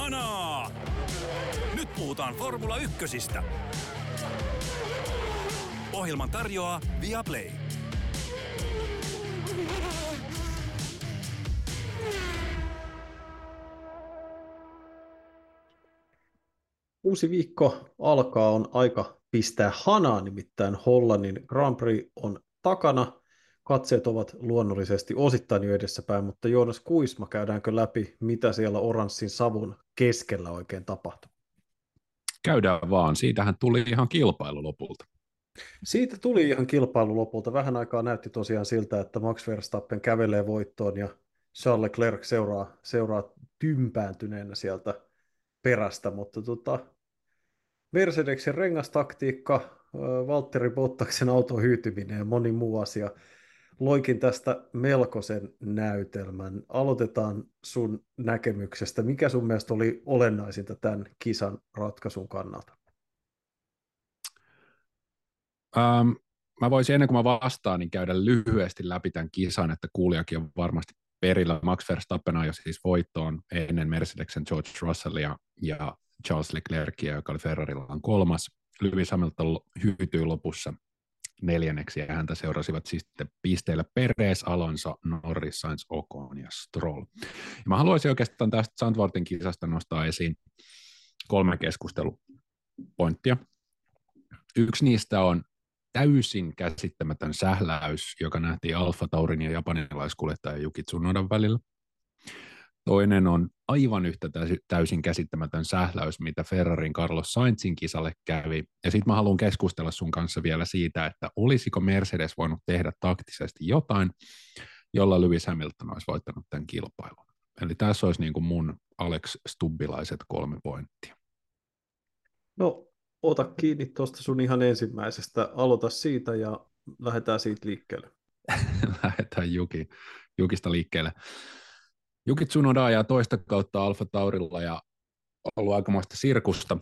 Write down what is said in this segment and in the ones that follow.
Hanaa! Nyt puhutaan Formula Ykkösistä. Ohjelman tarjoaa Viaplay. Uusi viikko alkaa, on aika pistää hanaa, nimittäin Hollannin Grand Prix on takana. Katseet ovat luonnollisesti osittain jo edessäpäin, mutta Joonas Kuisma, käydäänkö läpi, mitä siellä oranssin savun keskellä oikein tapahtuu? Käydään vaan, siitähän tuli ihan kilpailu lopulta. Siitä tuli ihan kilpailu lopulta. Vähän aikaa näytti tosiaan siltä, että Max Verstappen kävelee voittoon ja Charles Leclerc seuraa, seuraa tympääntyneenä sieltä perästä, mutta tota, Mercedeksen rengastaktiikka, Valtteri Bottaksen auton hyytyminen ja moni muu asia loikin tästä melkoisen näytelmän. Aloitetaan sun näkemyksestä. Mikä sun mielestä oli olennaisinta tämän kisan ratkaisun kannalta? Ähm, mä voisin ennen kuin mä vastaan, niin käydä lyhyesti läpi tämän kisan, että kuulijakin on varmasti perillä. Max Verstappen ajoi siis voittoon ennen Mercedeksen George Russellia ja Charles Leclercia, joka oli Ferrarilla kolmas. Lewis Hamilton hyytyi lopussa neljänneksi ja häntä seurasivat siis sitten pisteillä Perez, Alonso, Norris, Sainz, Ocon ja Stroll. Ja mä haluaisin oikeastaan tästä Sandvartin kisasta nostaa esiin kolme keskustelupointtia. Yksi niistä on täysin käsittämätön sähläys, joka nähtiin Alfa Taurin ja japanilaiskuljettaja Yuki Tsunodan välillä. Toinen on aivan yhtä täysin käsittämätön sähläys, mitä Ferrarin Carlos Sainzin kisalle kävi. Ja sitten mä haluan keskustella sun kanssa vielä siitä, että olisiko Mercedes voinut tehdä taktisesti jotain, jolla Lewis Hamilton olisi voittanut tämän kilpailun. Eli tässä olisi niin kuin mun Alex Stubbilaiset kolme pointtia. No, ota kiinni tuosta sun ihan ensimmäisestä. Aloita siitä ja lähdetään siitä liikkeelle. lähdetään Juki, Jukista liikkeelle. Juki Tsunoda ajaa toista kautta Alfa Taurilla ja ollut aikamoista sirkusta.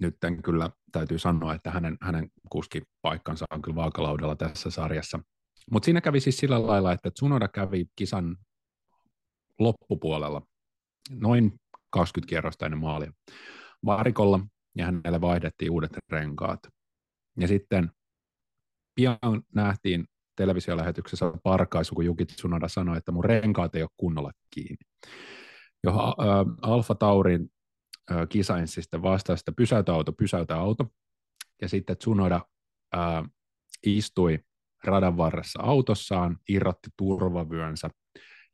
Nyt kyllä täytyy sanoa, että hänen, hänen kuskipaikkansa on kyllä vaakalaudella tässä sarjassa. Mutta siinä kävi siis sillä lailla, että Tsunoda kävi kisan loppupuolella noin 20 kierrosta ennen maalia varikolla ja hänelle vaihdettiin uudet renkaat. Ja sitten pian nähtiin televisiolähetyksessä parkaisu, kun Juki Tsunoda sanoi, että mun renkaat ei ole kunnolla kiinni. Äh, Alfa Taurin äh, kisain sitten vastasi, että pysäytä auto, pysäytä auto. Ja sitten Tsunoda istui radan varressa autossaan, irrotti turvavyönsä,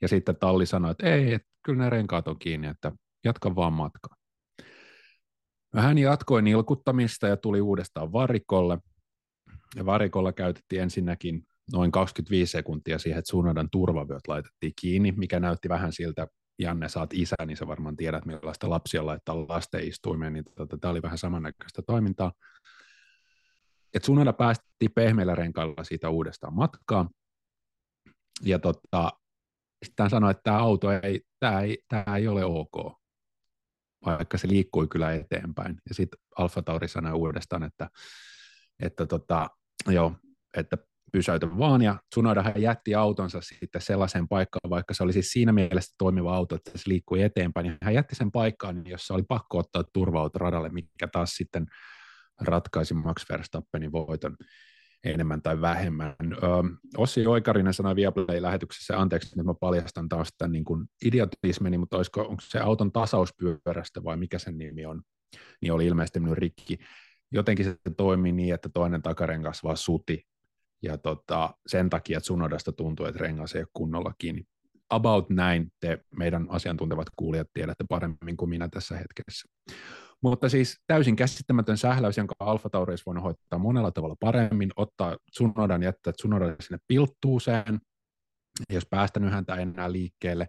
ja sitten talli sanoi, että ei, että kyllä ne renkaat on kiinni, että jatka vaan matkaa. Hän jatkoi nilkuttamista ja tuli uudestaan varikolle. Ja varikolla käytettiin ensinnäkin noin 25 sekuntia siihen, että Sunodan turvavyöt laitettiin kiinni, mikä näytti vähän siltä, Janne, saat isä, niin sä varmaan tiedät, millaista lapsia laittaa lastenistuimeen, niin tota, tämä oli vähän samannäköistä toimintaa. Et Sunoda päästiin pehmeillä renkailla siitä uudestaan matkaan, ja tota, sitten hän sanoi, että tämä auto ei, tämä ei, tämä ei ole ok, vaikka se liikkui kyllä eteenpäin. Ja sitten Alfa Tauri sanoi uudestaan, että, että, tota, joo, että pysäytä vaan, ja Tsunodahan jätti autonsa sitten sellaiseen paikkaan, vaikka se oli siis siinä mielessä toimiva auto, että se liikkui eteenpäin, ja hän jätti sen paikkaan, jossa oli pakko ottaa turva radalle, mikä taas sitten ratkaisi Max Verstappenin voiton enemmän tai vähemmän. Ö, Ossi Oikarinen sanoi Viaplay-lähetyksessä, anteeksi, nyt mä paljastan taas tämän niin kuin idiotismeni, mutta olisiko, onko se auton tasauspyörästä vai mikä sen nimi on, niin oli ilmeisesti minun rikki. Jotenkin se toimii niin, että toinen takarengas vaan suti, ja tota, sen takia Tsunodasta tuntuu, että rengas ei ole kunnolla kiinni. About näin te meidän asiantuntevat kuulijat tiedätte paremmin kuin minä tässä hetkessä. Mutta siis täysin käsittämätön sähläys, jonka Alfa Tauri olisi voinut hoitaa monella tavalla paremmin, ottaa Tsunodan, jättää Tsunodan sinne pilttuuseen, jos päästänyt häntä enää liikkeelle,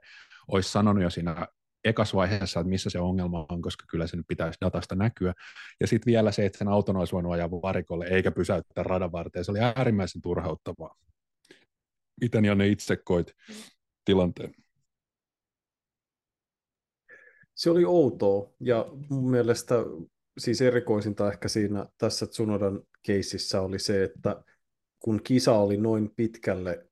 olisi sanonut jo siinä ekas vaiheessa, että missä se ongelma on, koska kyllä sen pitäisi datasta näkyä. Ja sitten vielä se, että sen auton olisi voinut ajaa varikolle eikä pysäyttää radan varteen. Se oli äärimmäisen turhauttavaa. Miten Janne itse koit tilanteen? Se oli outoa ja mun mielestä siis erikoisinta ehkä siinä tässä Tsunodan keississä oli se, että kun kisa oli noin pitkälle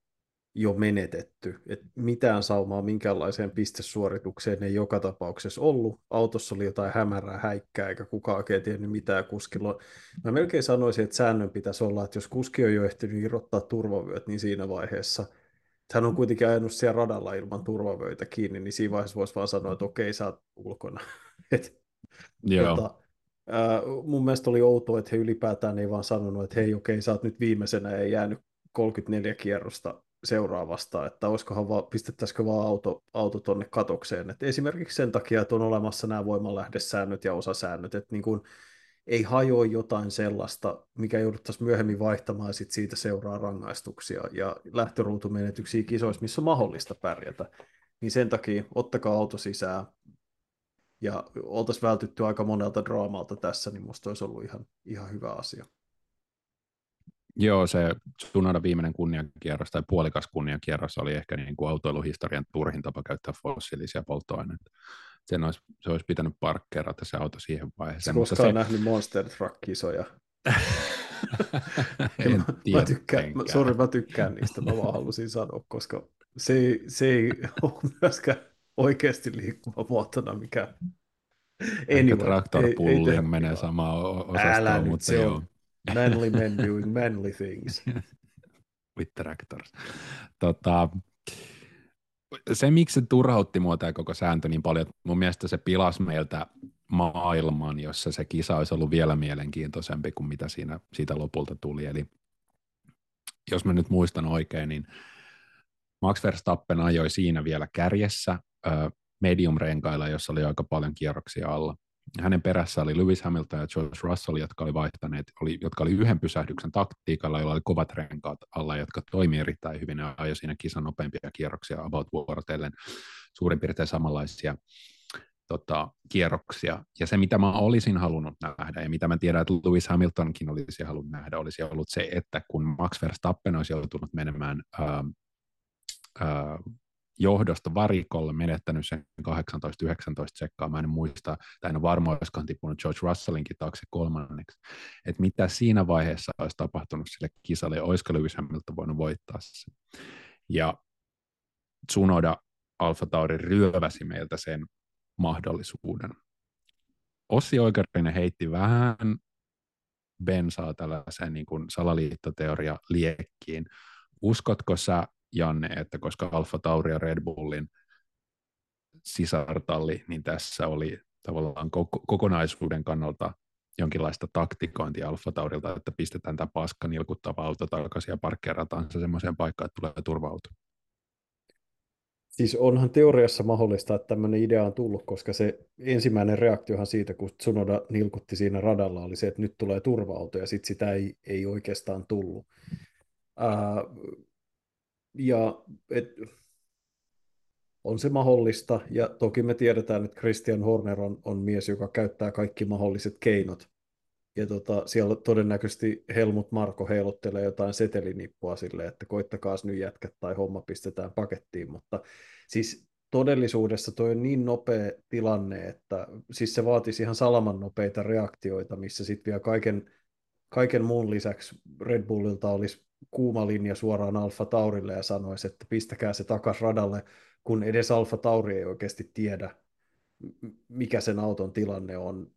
jo menetetty. Et mitään saumaa minkäänlaiseen pistesuoritukseen ei joka tapauksessa ollut. Autossa oli jotain hämärää häikkää, eikä kukaan oikein tiennyt mitään kuskilla. Mä melkein sanoisin, että säännön pitäisi olla, että jos kuski on jo ehtinyt irrottaa turvavyöt, niin siinä vaiheessa, hän on kuitenkin ajanut siellä radalla ilman turvavöitä kiinni, niin siinä vaiheessa voisi vaan sanoa, että okei, sä oot ulkona. Et, Joo. Tota, ää, mun mielestä oli outoa, että he ylipäätään ei vaan sanonut, että hei okei, sä oot nyt viimeisenä ja jäänyt 34 kierrosta seuraavasta, että olisikohan vaan, pistettäisikö vaan auto, auto tuonne katokseen. Et esimerkiksi sen takia, että on olemassa nämä voimanlähdesäännöt ja osasäännöt, että niin kuin ei hajoa jotain sellaista, mikä jouduttaisiin myöhemmin vaihtamaan ja sit siitä seuraa rangaistuksia ja lähtöruutumenetyksiä kisoissa, missä on mahdollista pärjätä. Niin sen takia ottakaa auto sisään ja oltaisiin vältytty aika monelta draamalta tässä, niin musta olisi ollut ihan, ihan hyvä asia. Joo, se Tsunoda viimeinen kunniankierros tai puolikas kunniankierros oli ehkä niin kuin autoiluhistorian turhin tapa käyttää fossiilisia polttoaineita. Sen olisi, se olisi pitänyt parkkeerata se auto siihen vaiheeseen. Koska se... nähnyt Monster Truck-kisoja. en mä, tiedä. mä tykkään, mä, sorry, mä tykkään niistä, mä vaan halusin sanoa, koska se ei, se ei ole myöskään oikeasti liikkuva muotona, mikä Anyway, traktorpulliin menee samaan osastoon, mutta se joo. on manly men doing manly things. With tractors. Tota, se, miksi se turhautti mua tämä koko sääntö niin paljon, että mun mielestä se pilasi meiltä maailman, jossa se kisa olisi ollut vielä mielenkiintoisempi kuin mitä siinä, siitä lopulta tuli. Eli jos mä nyt muistan oikein, niin Max Verstappen ajoi siinä vielä kärjessä medium-renkailla, jossa oli aika paljon kierroksia alla. Hänen perässä oli Lewis Hamilton ja George Russell, jotka oli vaihtaneet, oli, jotka oli yhden pysähdyksen taktiikalla, jolla oli kovat renkaat alla, jotka toimii erittäin hyvin ja ajoi siinä kisan nopeampia kierroksia about vuorotellen suurin piirtein samanlaisia tota, kierroksia. Ja se, mitä mä olisin halunnut nähdä, ja mitä mä tiedän, että Lewis Hamiltonkin olisi halunnut nähdä, olisi ollut se, että kun Max Verstappen olisi joutunut menemään ää, ää, johdosta varikolle menettänyt sen 18-19 sekkaa, mä en muista, tai en ole varma, olisikohan tippunut George Russellinkin taakse kolmanneksi, että mitä siinä vaiheessa olisi tapahtunut sille kisalle, ja olisiko Lewis Hamilton voinut voittaa se. Ja Tsunoda Alfa Tauri ryöväsi meiltä sen mahdollisuuden. Ossi Oikerinen heitti vähän bensaa tällaiseen niin kuin salaliittoteoria liekkiin. Uskotko sä, Janne, että koska Alfa Tauri ja Red Bullin sisartalli, niin tässä oli tavallaan kokonaisuuden kannalta jonkinlaista taktikointia Alfa Taurilta, että pistetään tämä paska nilkuttava auto takaisin ja parkkeerataan se semmoiseen paikkaan, että tulee turva-auto. Siis onhan teoriassa mahdollista, että tämmöinen idea on tullut, koska se ensimmäinen reaktiohan siitä, kun Tsunoda nilkutti siinä radalla, oli se, että nyt tulee turva-auto, ja sitten sitä ei, ei oikeastaan tullut. Ää, ja et, on se mahdollista, ja toki me tiedetään, että Christian Horner on, on mies, joka käyttää kaikki mahdolliset keinot. Ja tota, siellä todennäköisesti Helmut Marko heiluttelee jotain setelinippua silleen, että koittakaa nyt jätkät tai homma pistetään pakettiin, mutta siis todellisuudessa toi on niin nopea tilanne, että siis se vaatisi ihan salaman nopeita reaktioita, missä sitten vielä kaiken, kaiken muun lisäksi Red Bullilta olisi kuuma linja suoraan Alfa Taurille ja sanoisi, että pistäkää se takas radalle, kun edes Alfa Tauri ei oikeasti tiedä, mikä sen auton tilanne on.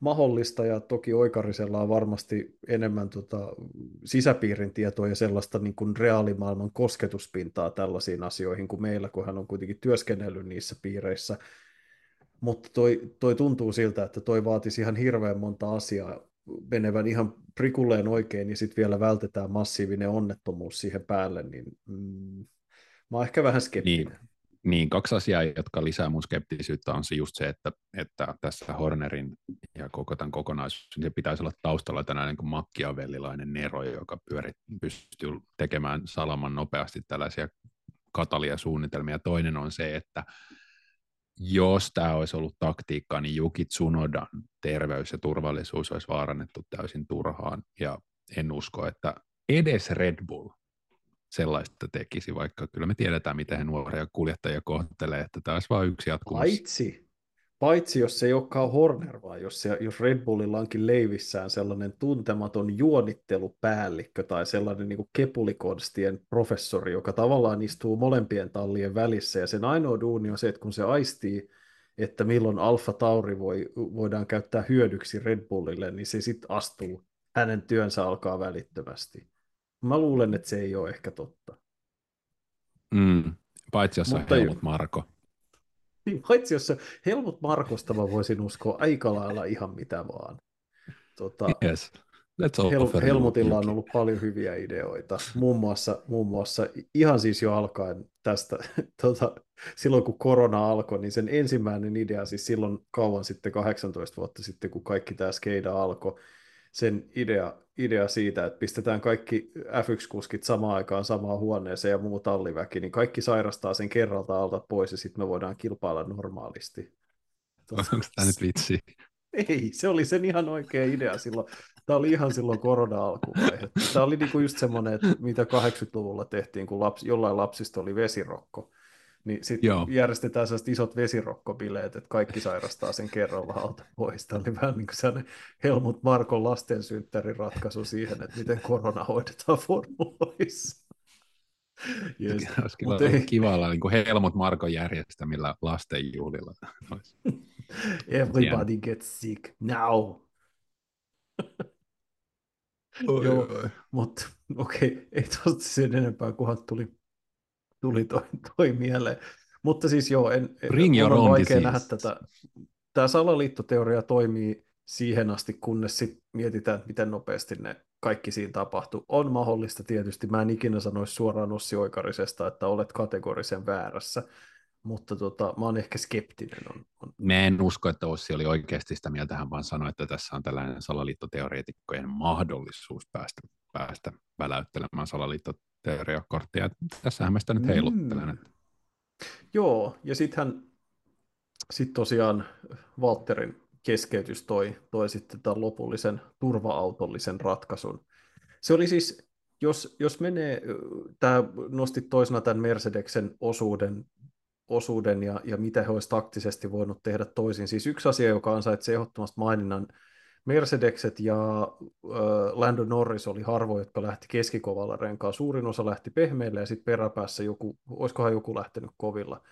Mahdollista ja toki Oikarisella on varmasti enemmän tota sisäpiirin tietoa ja sellaista niin kuin reaalimaailman kosketuspintaa tällaisiin asioihin kuin meillä, kun hän on kuitenkin työskennellyt niissä piireissä. Mutta toi, toi tuntuu siltä, että toi vaatisi ihan hirveän monta asiaa menevän ihan prikulleen oikein ja sitten vielä vältetään massiivinen onnettomuus siihen päälle, niin mm, mä oon ehkä vähän skeptinen. Niin, niin, kaksi asiaa, jotka lisää mun skeptisyyttä, on se just se, että, että tässä Hornerin ja koko tämän kokonaisuuden, se pitäisi olla taustalla tänään niin makkiavellilainen Nero, joka pyöri, pystyy tekemään salaman nopeasti tällaisia katalia suunnitelmia. Toinen on se, että jos tämä olisi ollut taktiikka, niin Juki Tsunodan terveys ja turvallisuus olisi vaarannettu täysin turhaan, ja en usko, että edes Red Bull sellaista tekisi, vaikka kyllä me tiedetään, miten he nuoria kuljettajia kohtelee, että tämä olisi vain yksi jatkumus. Paitsi, Paitsi jos se ei olekaan Horner, vaan jos, se, jos Red Bullilla onkin leivissään sellainen tuntematon juonittelupäällikkö tai sellainen niin kepulikonstien professori, joka tavallaan istuu molempien tallien välissä ja sen ainoa duuni on se, että kun se aistii, että milloin Alfa Tauri voi, voidaan käyttää hyödyksi Red Bullille, niin se sitten astuu, hänen työnsä alkaa välittömästi. Mä luulen, että se ei ole ehkä totta. Mm, paitsi jos on Helmut Marko. Niin, paitsi jos se Helmut Markosta mä voisin uskoa aika lailla ihan mitä vaan. Tota, yes. Hel- Helmutilla on ollut paljon hyviä ideoita, muun muassa, muun muassa ihan siis jo alkaen tästä, tota, silloin kun korona alkoi, niin sen ensimmäinen idea, siis silloin kauan sitten, 18 vuotta sitten, kun kaikki tämä skeida alkoi, sen idea, idea siitä, että pistetään kaikki F1-kuskit samaan aikaan samaan huoneeseen ja muu talliväki, niin kaikki sairastaa sen kerralta alta pois ja sitten me voidaan kilpailla normaalisti. Onko tämä nyt vitsi? Ei, se oli sen ihan oikea idea silloin. Tämä oli ihan silloin korona-alkuvaihe. Tämä oli niinku just semmoinen, että mitä 80-luvulla tehtiin, kun lapsi, jollain lapsista oli vesirokko. Niin sitten järjestetään sellaiset isot vesirokkobileet, että kaikki sairastaa sen kerralla alta pois. Tämä oli vähän niin kuin sellainen Helmut Markon lastensynttärin ratkaisu siihen, että miten korona hoidetaan formuloissa. Yes. Olisi kiva, ei... olla niin kuin Helmut Markon järjestämillä lastenjuhlilla. Everybody gets sick now. Oi, Joo, mutta okei, okay, ei tosta sen enempää, kunhan tuli, tuli toi, toi mieleen. Mutta siis joo, en, Bring on vaikea nähdä tätä. Tämä salaliittoteoria toimii siihen asti, kunnes sit mietitään, miten nopeasti ne kaikki siinä tapahtuu. On mahdollista tietysti, mä en ikinä sanoisi suoraan Ossi Oikarisesta, että olet kategorisen väärässä, mutta tota, mä oon ehkä skeptinen. On, on. Mä en usko, että Ossi oli oikeasti sitä mieltä, hän vaan sanoi, että tässä on tällainen salaliittoteoreetikkojen mahdollisuus päästä, päästä väläyttelemään salaliittoteoriakorttia. Tässähän mä sitä nyt heiluttelen. Mm. Joo, ja sittenhän sit tosiaan Walterin keskeytys toi, toi sitten tämän lopullisen turva-autollisen ratkaisun. Se oli siis, jos, jos menee, tämä nosti toisena tämän Mercedeksen osuuden osuuden ja, ja mitä he olisivat taktisesti voinut tehdä toisin. Siis yksi asia, joka ansaitsee ehdottomasti maininnan, Mercedekset ja äh, Lando Norris oli harvoja, jotka lähti keskikovalla renkaa. Suurin osa lähti pehmeille ja sitten peräpäässä joku, olisikohan joku lähtenyt kovilla.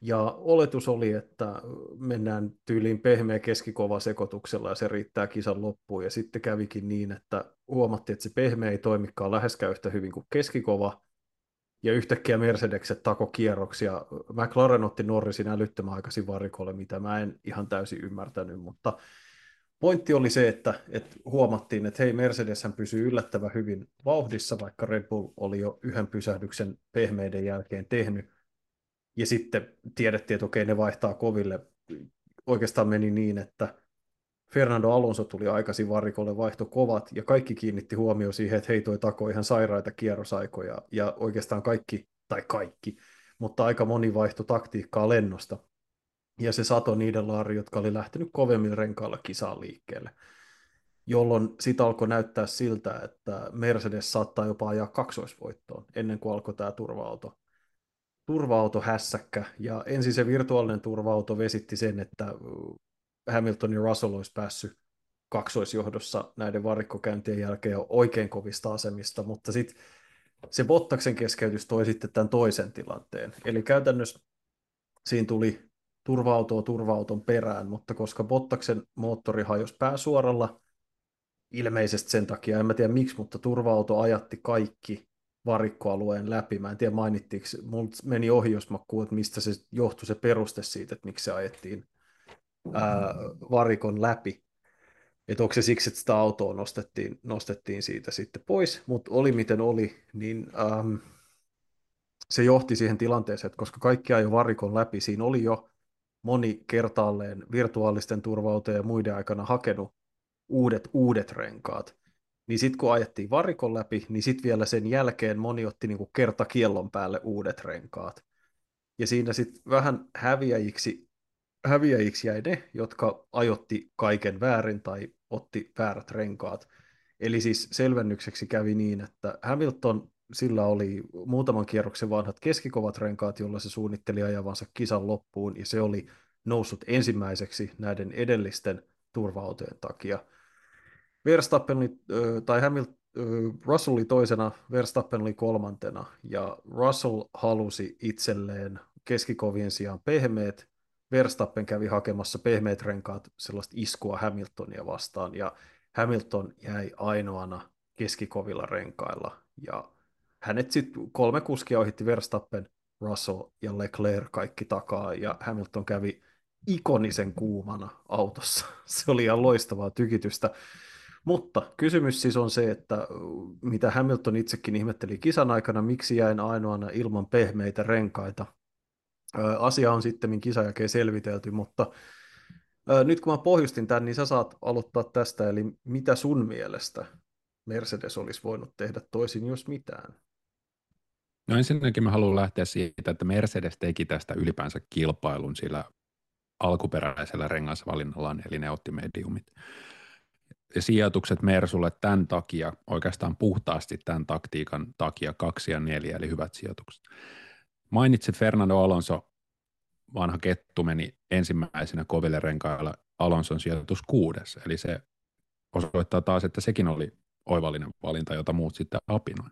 Ja oletus oli, että mennään tyyliin pehmeä keskikova sekoituksella ja se riittää kisan loppuun. Ja sitten kävikin niin, että huomattiin, että se pehmeä ei toimikaan läheskään yhtä hyvin kuin keskikova, ja yhtäkkiä Mercedekset tako kierroksia. McLaren otti Norrisin älyttömän aikaisin varikolle, mitä mä en ihan täysin ymmärtänyt, mutta pointti oli se, että, että huomattiin, että hei, Mercedes pysyy yllättävän hyvin vauhdissa, vaikka Red Bull oli jo yhden pysähdyksen pehmeiden jälkeen tehnyt, ja sitten tiedettiin, että okei, ne vaihtaa koville. Oikeastaan meni niin, että Fernando Alonso tuli aikaisin varikolle, vaihto kovat, ja kaikki kiinnitti huomio siihen, että hei, toi tako ihan sairaita kierrosaikoja, ja oikeastaan kaikki, tai kaikki, mutta aika moni vaihto taktiikkaa lennosta. Ja se sato niiden laari, jotka oli lähtenyt kovemmin renkaalla kisaan liikkeelle. Jolloin sitä alkoi näyttää siltä, että Mercedes saattaa jopa ajaa kaksoisvoittoon ennen kuin alkoi tämä turva-auto turva-auto hässäkkä, ja ensin se virtuaalinen turva-auto vesitti sen, että Hamilton ja Russell olisi päässyt kaksoisjohdossa näiden varikkokäyntien jälkeen jo oikein kovista asemista, mutta sitten se Bottaksen keskeytys toi sitten tämän toisen tilanteen. Eli käytännössä siinä tuli turva-autoa turva-auton perään, mutta koska Bottaksen moottori hajosi pääsuoralla, ilmeisesti sen takia, en mä tiedä miksi, mutta turva-auto ajatti kaikki varikkoalueen läpi. Mä en tiedä mainittiinko, mulla meni ohi, jos mä kuulin, että mistä se johtui se peruste siitä, että miksi se ajettiin ää, varikon läpi. Että onko se siksi, että sitä autoa nostettiin, nostettiin siitä sitten pois, mutta oli miten oli, niin äm, se johti siihen tilanteeseen, että koska kaikki ajoi varikon läpi, siinä oli jo moni kertaalleen virtuaalisten turvauteen ja muiden aikana hakenut uudet, uudet renkaat. Niin sitten kun ajettiin varikon läpi, niin sitten vielä sen jälkeen moni otti niinku kerta kiellon päälle uudet renkaat. Ja siinä sitten vähän häviäjiksi häviäjiksi jäi ne, jotka ajotti kaiken väärin tai otti väärät renkaat. Eli siis selvennykseksi kävi niin, että Hamilton sillä oli muutaman kierroksen vanhat keskikovat renkaat, jolla se suunnitteli ajavansa kisan loppuun, ja se oli noussut ensimmäiseksi näiden edellisten turva-autojen takia. Verstappen oli, tai Hamilton, Russell oli toisena, Verstappen oli kolmantena, ja Russell halusi itselleen keskikovien sijaan pehmeät, Verstappen kävi hakemassa pehmeät renkaat sellaista iskua Hamiltonia vastaan, ja Hamilton jäi ainoana keskikovilla renkailla, ja hänet sitten kolme kuskia ohitti Verstappen, Russell ja Leclerc kaikki takaa, ja Hamilton kävi ikonisen kuumana autossa. Se oli ihan loistavaa tykitystä. Mutta kysymys siis on se, että mitä Hamilton itsekin ihmetteli kisan aikana, miksi jäin ainoana ilman pehmeitä renkaita. Asia on sitten kisan jälkeen selvitelty, mutta nyt kun mä pohjustin tämän, niin sä saat aloittaa tästä, eli mitä sun mielestä Mercedes olisi voinut tehdä toisin, jos mitään? No ensinnäkin mä haluan lähteä siitä, että Mercedes teki tästä ylipäänsä kilpailun sillä alkuperäisellä rengasvalinnallaan, eli ne otti mediumit. Ja sijoitukset Mersulle tämän takia, oikeastaan puhtaasti tämän taktiikan takia, kaksi ja neljä, eli hyvät sijoitukset. Mainitsit Fernando Alonso, vanha kettu meni ensimmäisenä koville renkailla Alonson sijoitus kuudes, eli se osoittaa taas, että sekin oli oivallinen valinta, jota muut sitten apinoi.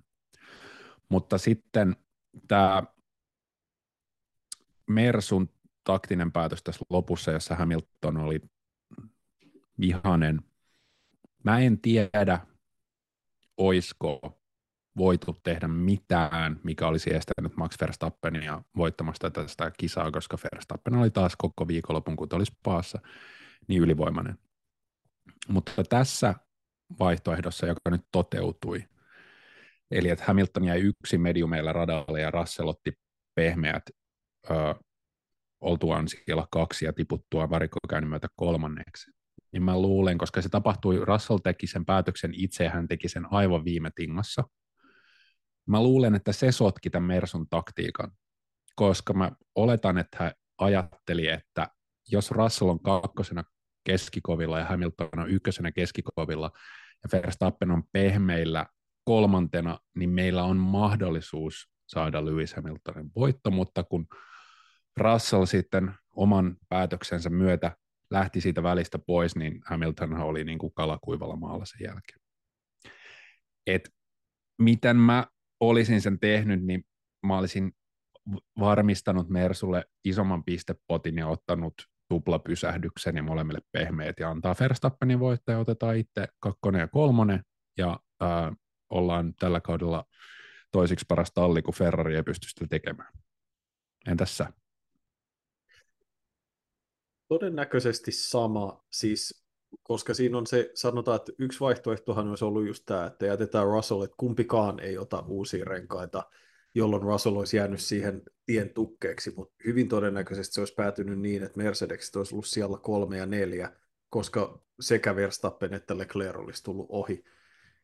Mutta sitten tämä Mersun taktinen päätös tässä lopussa, jossa Hamilton oli vihanen. Mä en tiedä, oisko voitu tehdä mitään, mikä olisi estänyt Max Verstappenia voittamasta tästä kisaa, koska Verstappen oli taas koko viikonlopun, kun olisi paassa, niin ylivoimainen. Mutta tässä vaihtoehdossa, joka nyt toteutui, eli että Hamilton jäi yksi mediumeilla radalle ja Russell otti pehmeät ö, oltuaan siellä kaksi ja tiputtua varikkokäynnin myötä kolmanneksi. Niin mä luulen, koska se tapahtui, Russell teki sen päätöksen itse hän teki sen aivan viime tingassa. Mä luulen, että se sotki tämän Mersun taktiikan, koska mä oletan, että hän ajatteli, että jos Russell on kakkosena keskikovilla ja Hamilton on ykkösenä keskikovilla ja Verstappen on pehmeillä kolmantena, niin meillä on mahdollisuus saada Lewis Hamiltonin voitto, mutta kun Russell sitten oman päätöksensä myötä lähti siitä välistä pois, niin Hamilton oli niin kuin kalakuivalla maalla sen jälkeen. Et miten mä olisin sen tehnyt, niin mä olisin varmistanut Mersulle isomman pistepotin ja ottanut tuplapysähdyksen ja molemmille pehmeät ja antaa Verstappenin voittaja, otetaan itse kakkonen ja kolmonen ja ää, ollaan tällä kaudella toisiksi paras talli, kun Ferrari ei pysty sitä tekemään. Entäs sä? Todennäköisesti sama, siis koska siinä on se, sanotaan, että yksi vaihtoehtohan olisi ollut just tämä, että jätetään Russell, että kumpikaan ei ota uusia renkaita, jolloin Russell olisi jäänyt siihen tien tukkeeksi, mutta hyvin todennäköisesti se olisi päätynyt niin, että Mercedes olisi ollut siellä kolme ja neljä, koska sekä Verstappen että Leclerc olisi tullut ohi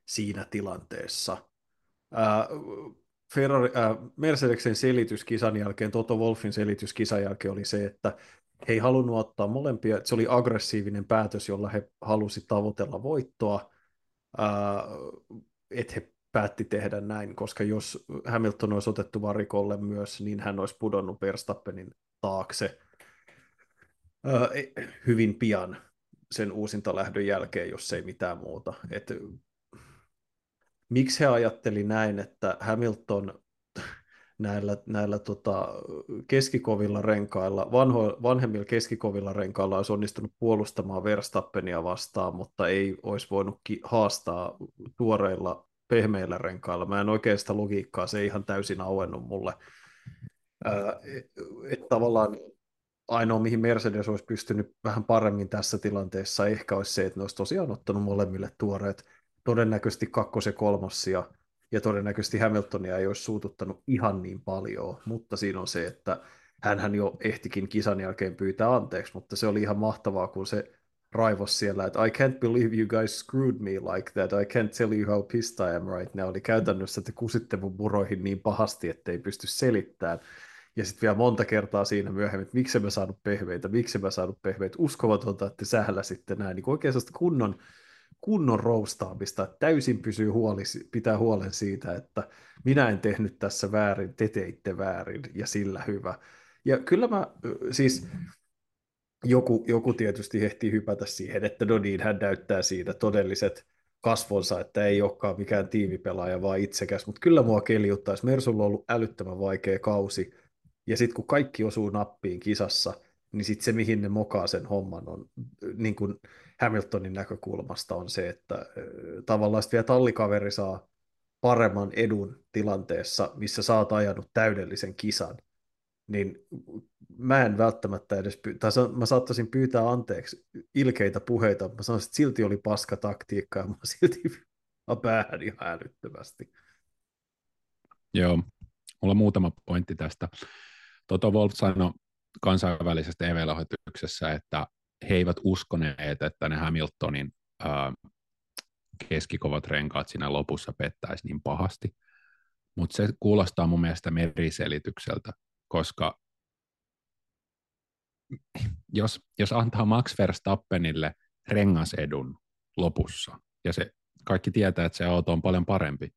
siinä tilanteessa. Ää, Ferrari, ää, Mercedeksen selitys kisan jälkeen, Toto Wolfin selitys kisan jälkeen oli se, että he ei halunnut ottaa molempia, se oli aggressiivinen päätös, jolla he halusi tavoitella voittoa, että he päätti tehdä näin, koska jos Hamilton olisi otettu varikolle myös, niin hän olisi pudonnut Verstappenin taakse hyvin pian sen uusintalähdön jälkeen, jos ei mitään muuta. Et, miksi he ajatteli näin, että Hamilton näillä, näillä tota, keskikovilla renkailla, vanho, vanhemmilla keskikovilla renkailla olisi onnistunut puolustamaan Verstappenia vastaan, mutta ei olisi voinut ki- haastaa tuoreilla pehmeillä renkailla. Mä en oikein sitä logiikkaa, se ei ihan täysin auennut mulle. että tavallaan ainoa, mihin Mercedes olisi pystynyt vähän paremmin tässä tilanteessa, ehkä olisi se, että ne olisi tosiaan ottanut molemmille tuoreet, todennäköisesti kakkos- ja kolmossia, ja todennäköisesti Hamiltonia ei olisi suututtanut ihan niin paljon, mutta siinä on se, että hän jo ehtikin kisan jälkeen pyytää anteeksi, mutta se oli ihan mahtavaa, kun se raivos siellä, että I can't believe you guys screwed me like that, I can't tell you how pissed I am right now, oli käytännössä, että kusitte mun muroihin niin pahasti, että ei pysty selittämään. Ja sitten vielä monta kertaa siinä myöhemmin, että miksi mä saanut pehmeitä, miksi mä saanut pehmeitä, uskomatonta, että sähllä sitten näin, niin oikein kunnon kunnon roustaamista, että täysin pysyy huoli, pitää huolen siitä, että minä en tehnyt tässä väärin, te teitte väärin ja sillä hyvä. Ja kyllä mä siis joku, joku tietysti ehti hypätä siihen, että no niin, hän näyttää siinä todelliset kasvonsa, että ei olekaan mikään tiimipelaaja, vaan itsekäs, mutta kyllä mua keljuttaisi. Mersulla on ollut älyttömän vaikea kausi, ja sitten kun kaikki osuu nappiin kisassa, niin sitten se, mihin ne mokaa sen homman, on niin kuin Hamiltonin näkökulmasta on se, että tavallaan vielä tallikaveri saa paremman edun tilanteessa, missä sä oot ajanut täydellisen kisan, niin mä en välttämättä edes, py- tai mä saattaisin pyytää anteeksi ilkeitä puheita, mä sanoisin, että silti oli paska taktiikka, ja mä silti päähän ihan älyttömästi. Joo, mulla on muutama pointti tästä. Toto Wolf sanoi kansainvälisessä TV-lähetyksessä, että he eivät uskoneet, että ne Hamiltonin ää, keskikovat renkaat siinä lopussa pettäisi niin pahasti. Mutta se kuulostaa mun mielestä meriselitykseltä, koska jos, jos antaa Max Verstappenille rengasedun lopussa, ja se kaikki tietää, että se auto on paljon parempi,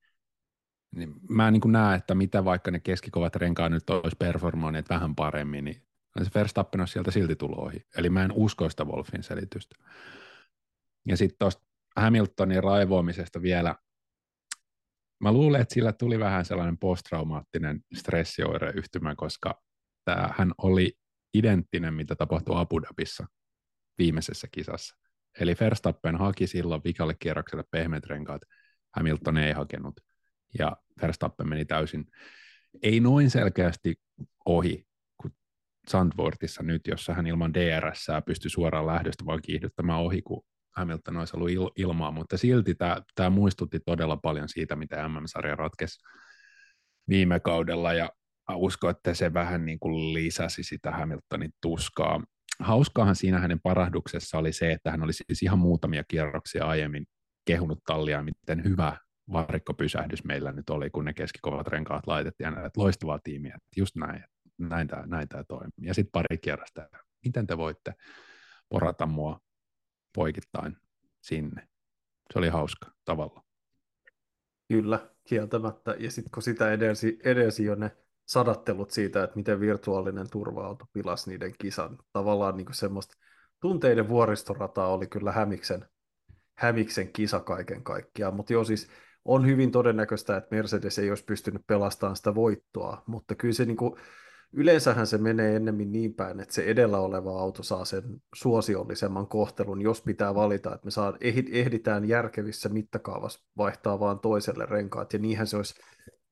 niin mä en niin näe, että mitä vaikka ne keskikovat renkaat nyt olisi performoineet vähän paremmin, niin se Verstappen olisi sieltä silti tullut ohi. Eli mä en usko sitä Wolfin selitystä. Ja sitten tuosta Hamiltonin raivoamisesta vielä, mä luulen, että sillä tuli vähän sellainen posttraumaattinen stressioireyhtymä, koska tämä, hän oli identtinen, mitä tapahtui Abu Dhabissa viimeisessä kisassa. Eli Verstappen haki silloin vikalle kierrokselle pehmeät renkaat, Hamilton ei hakenut. Ja Verstappen meni täysin, ei noin selkeästi ohi Sandvortissa nyt, jossa hän ilman DRS pystyi suoraan lähdöstä vaan kiihdyttämään ohi, kun Hamilton olisi ollut il- ilmaa, mutta silti tämä, muistutti todella paljon siitä, mitä MM-sarja ratkesi viime kaudella, ja uskon, että se vähän niin kuin lisäsi sitä Hamiltonin tuskaa. Hauskaahan siinä hänen parahduksessa oli se, että hän oli siis ihan muutamia kierroksia aiemmin kehunut tallia, miten hyvä varikkopysähdys meillä nyt oli, kun ne keskikovat renkaat laitettiin, ja että loistavaa tiimiä, että just näin, näin tämä, näin tämä toimii. Ja sitten pari kierrosta, miten te voitte porata mua poikittain sinne. Se oli hauska tavalla. Kyllä, kieltämättä. Ja sitten kun sitä edelsi, edelsi jo ne sadattelut siitä, että miten virtuaalinen turva-auto pilasi niiden kisan. Tavallaan niin semmoista tunteiden vuoristorataa oli kyllä Hämiksen, Hämiksen kisa kaiken kaikkiaan. Mutta joo, siis on hyvin todennäköistä, että Mercedes ei olisi pystynyt pelastamaan sitä voittoa, mutta kyllä se niin kuin, yleensähän se menee ennemmin niin päin, että se edellä oleva auto saa sen suosiollisemman kohtelun, jos pitää valita, että me saa, ehditään järkevissä mittakaavassa vaihtaa vaan toiselle renkaat, ja niinhän se olisi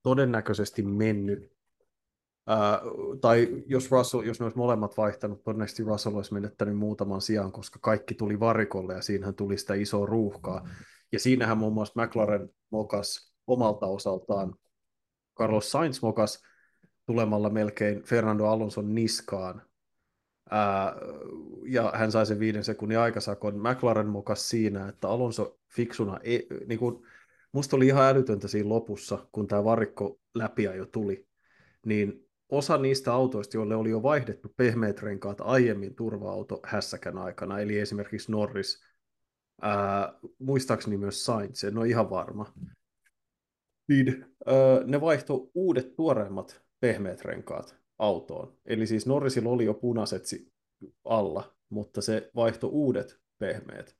todennäköisesti mennyt. Ää, tai jos, Russell, jos ne olisi molemmat vaihtanut, todennäköisesti Russell olisi menettänyt muutaman sijaan, koska kaikki tuli varikolle ja siinähän tuli sitä isoa ruuhkaa. Ja siinähän muun muassa McLaren mokas omalta osaltaan. Carlos Sainz mokas tulemalla melkein Fernando Alonson niskaan. Ää, ja hän sai sen viiden sekunnin aikasakon. McLaren mokas siinä, että Alonso fiksuna, ei, niin kuin, musta oli ihan älytöntä siinä lopussa, kun tämä varikko läpiä jo tuli, niin osa niistä autoista, joille oli jo vaihdettu pehmeät renkaat aiemmin turva-auto hässäkän aikana, eli esimerkiksi Norris, ää, muistaakseni myös Sainz, en ole ihan varma, niin ää, ne vaihto uudet tuoreimmat pehmeät renkaat autoon. Eli siis Norrisilla oli jo punaiset alla, mutta se vaihto uudet pehmeät.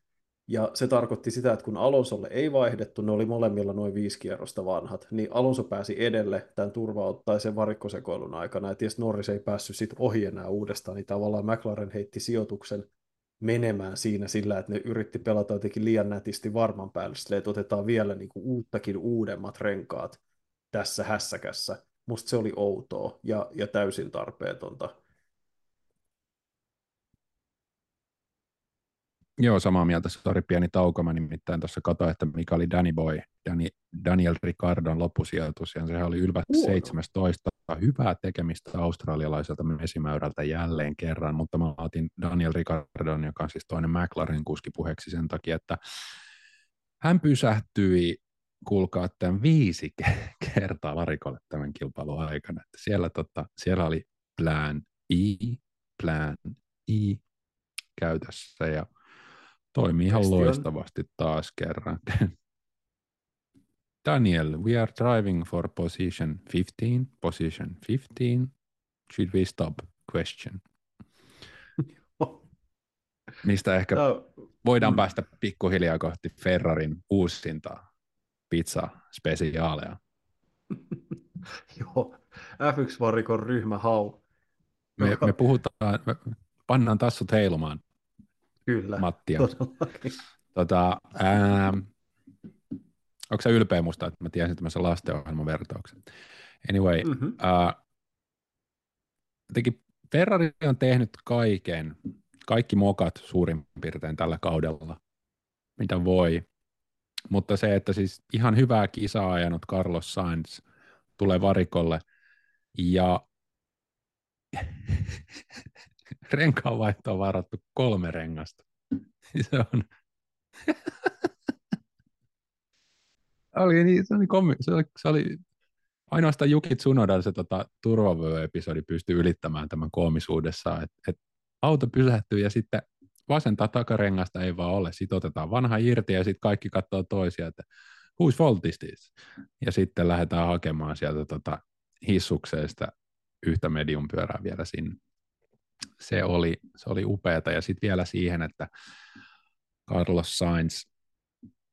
Ja se tarkoitti sitä, että kun Alonsolle ei vaihdettu, ne oli molemmilla noin viisi kierrosta vanhat, niin Alonso pääsi edelle tämän turva tai sen varikkosekoilun aikana, ja tietysti Norris ei päässyt sit ohi enää uudestaan, niin tavallaan McLaren heitti sijoituksen menemään siinä sillä, että ne yritti pelata jotenkin liian nätisti varman päälle, että otetaan vielä niin kuin uuttakin uudemmat renkaat tässä hässäkässä. Musta se oli outoa ja, ja täysin tarpeetonta. Joo, samaa mieltä. Sori, pieni tauko. Mä nimittäin tuossa katsoin, että mikä oli Danny Boy, Danny, Daniel Ricardon loppusijoitus, ja sehän oli ylvät 17. Hyvää tekemistä australialaiselta mesimäyrältä jälleen kerran, mutta mä otin Daniel Ricardon, joka on siis toinen McLaren kuski puheeksi sen takia, että hän pysähtyi kuulkaa tämän viisi kertaa varikolle tämän kilpailun aikana. Että siellä, tota, siellä oli plan I, plan I käytössä ja toimii ihan loistavasti taas kerran. Daniel, we are driving for position 15. Position 15. Should we stop? Question. mistä ehkä Tää, voidaan mm. päästä pikkuhiljaa kohti Ferrarin uusintaa pizza spesiaaleja. joo, F1-varikon ryhmä hau. Me, me puhutaan, me pannaan tassut heilumaan Kyllä, Mattia. todellakin. Tota, ää, onko sä ylpeä musta, että mä tiesin tämmöisen lastenohjelman vertauksen? Anyway, Mm-hmm. ää, jotenkin Ferrari on tehnyt kaiken, kaikki mokat suurin piirtein tällä kaudella, mitä voi. Mutta se, että siis ihan hyvää kisaa ajanut Carlos Sainz tulee varikolle ja renkaanvaihtoon varattu kolme rengasta. Se on oli niin, se oli, kommi, se oli, se oli ainoastaan Juki Tsunodan se tota, turvavyö-episodi pystyi ylittämään tämän koomisuudessaan, että et auto pysähtyy ja sitten vasenta takarengasta ei vaan ole, sitten otetaan vanha irti ja sitten kaikki katsoo toisia, että whose fault is this? Ja sitten lähdetään hakemaan sieltä tota, hissukseesta yhtä medium pyörää vielä sinne. Se oli, se oli upeata ja sitten vielä siihen, että Carlos Sainz,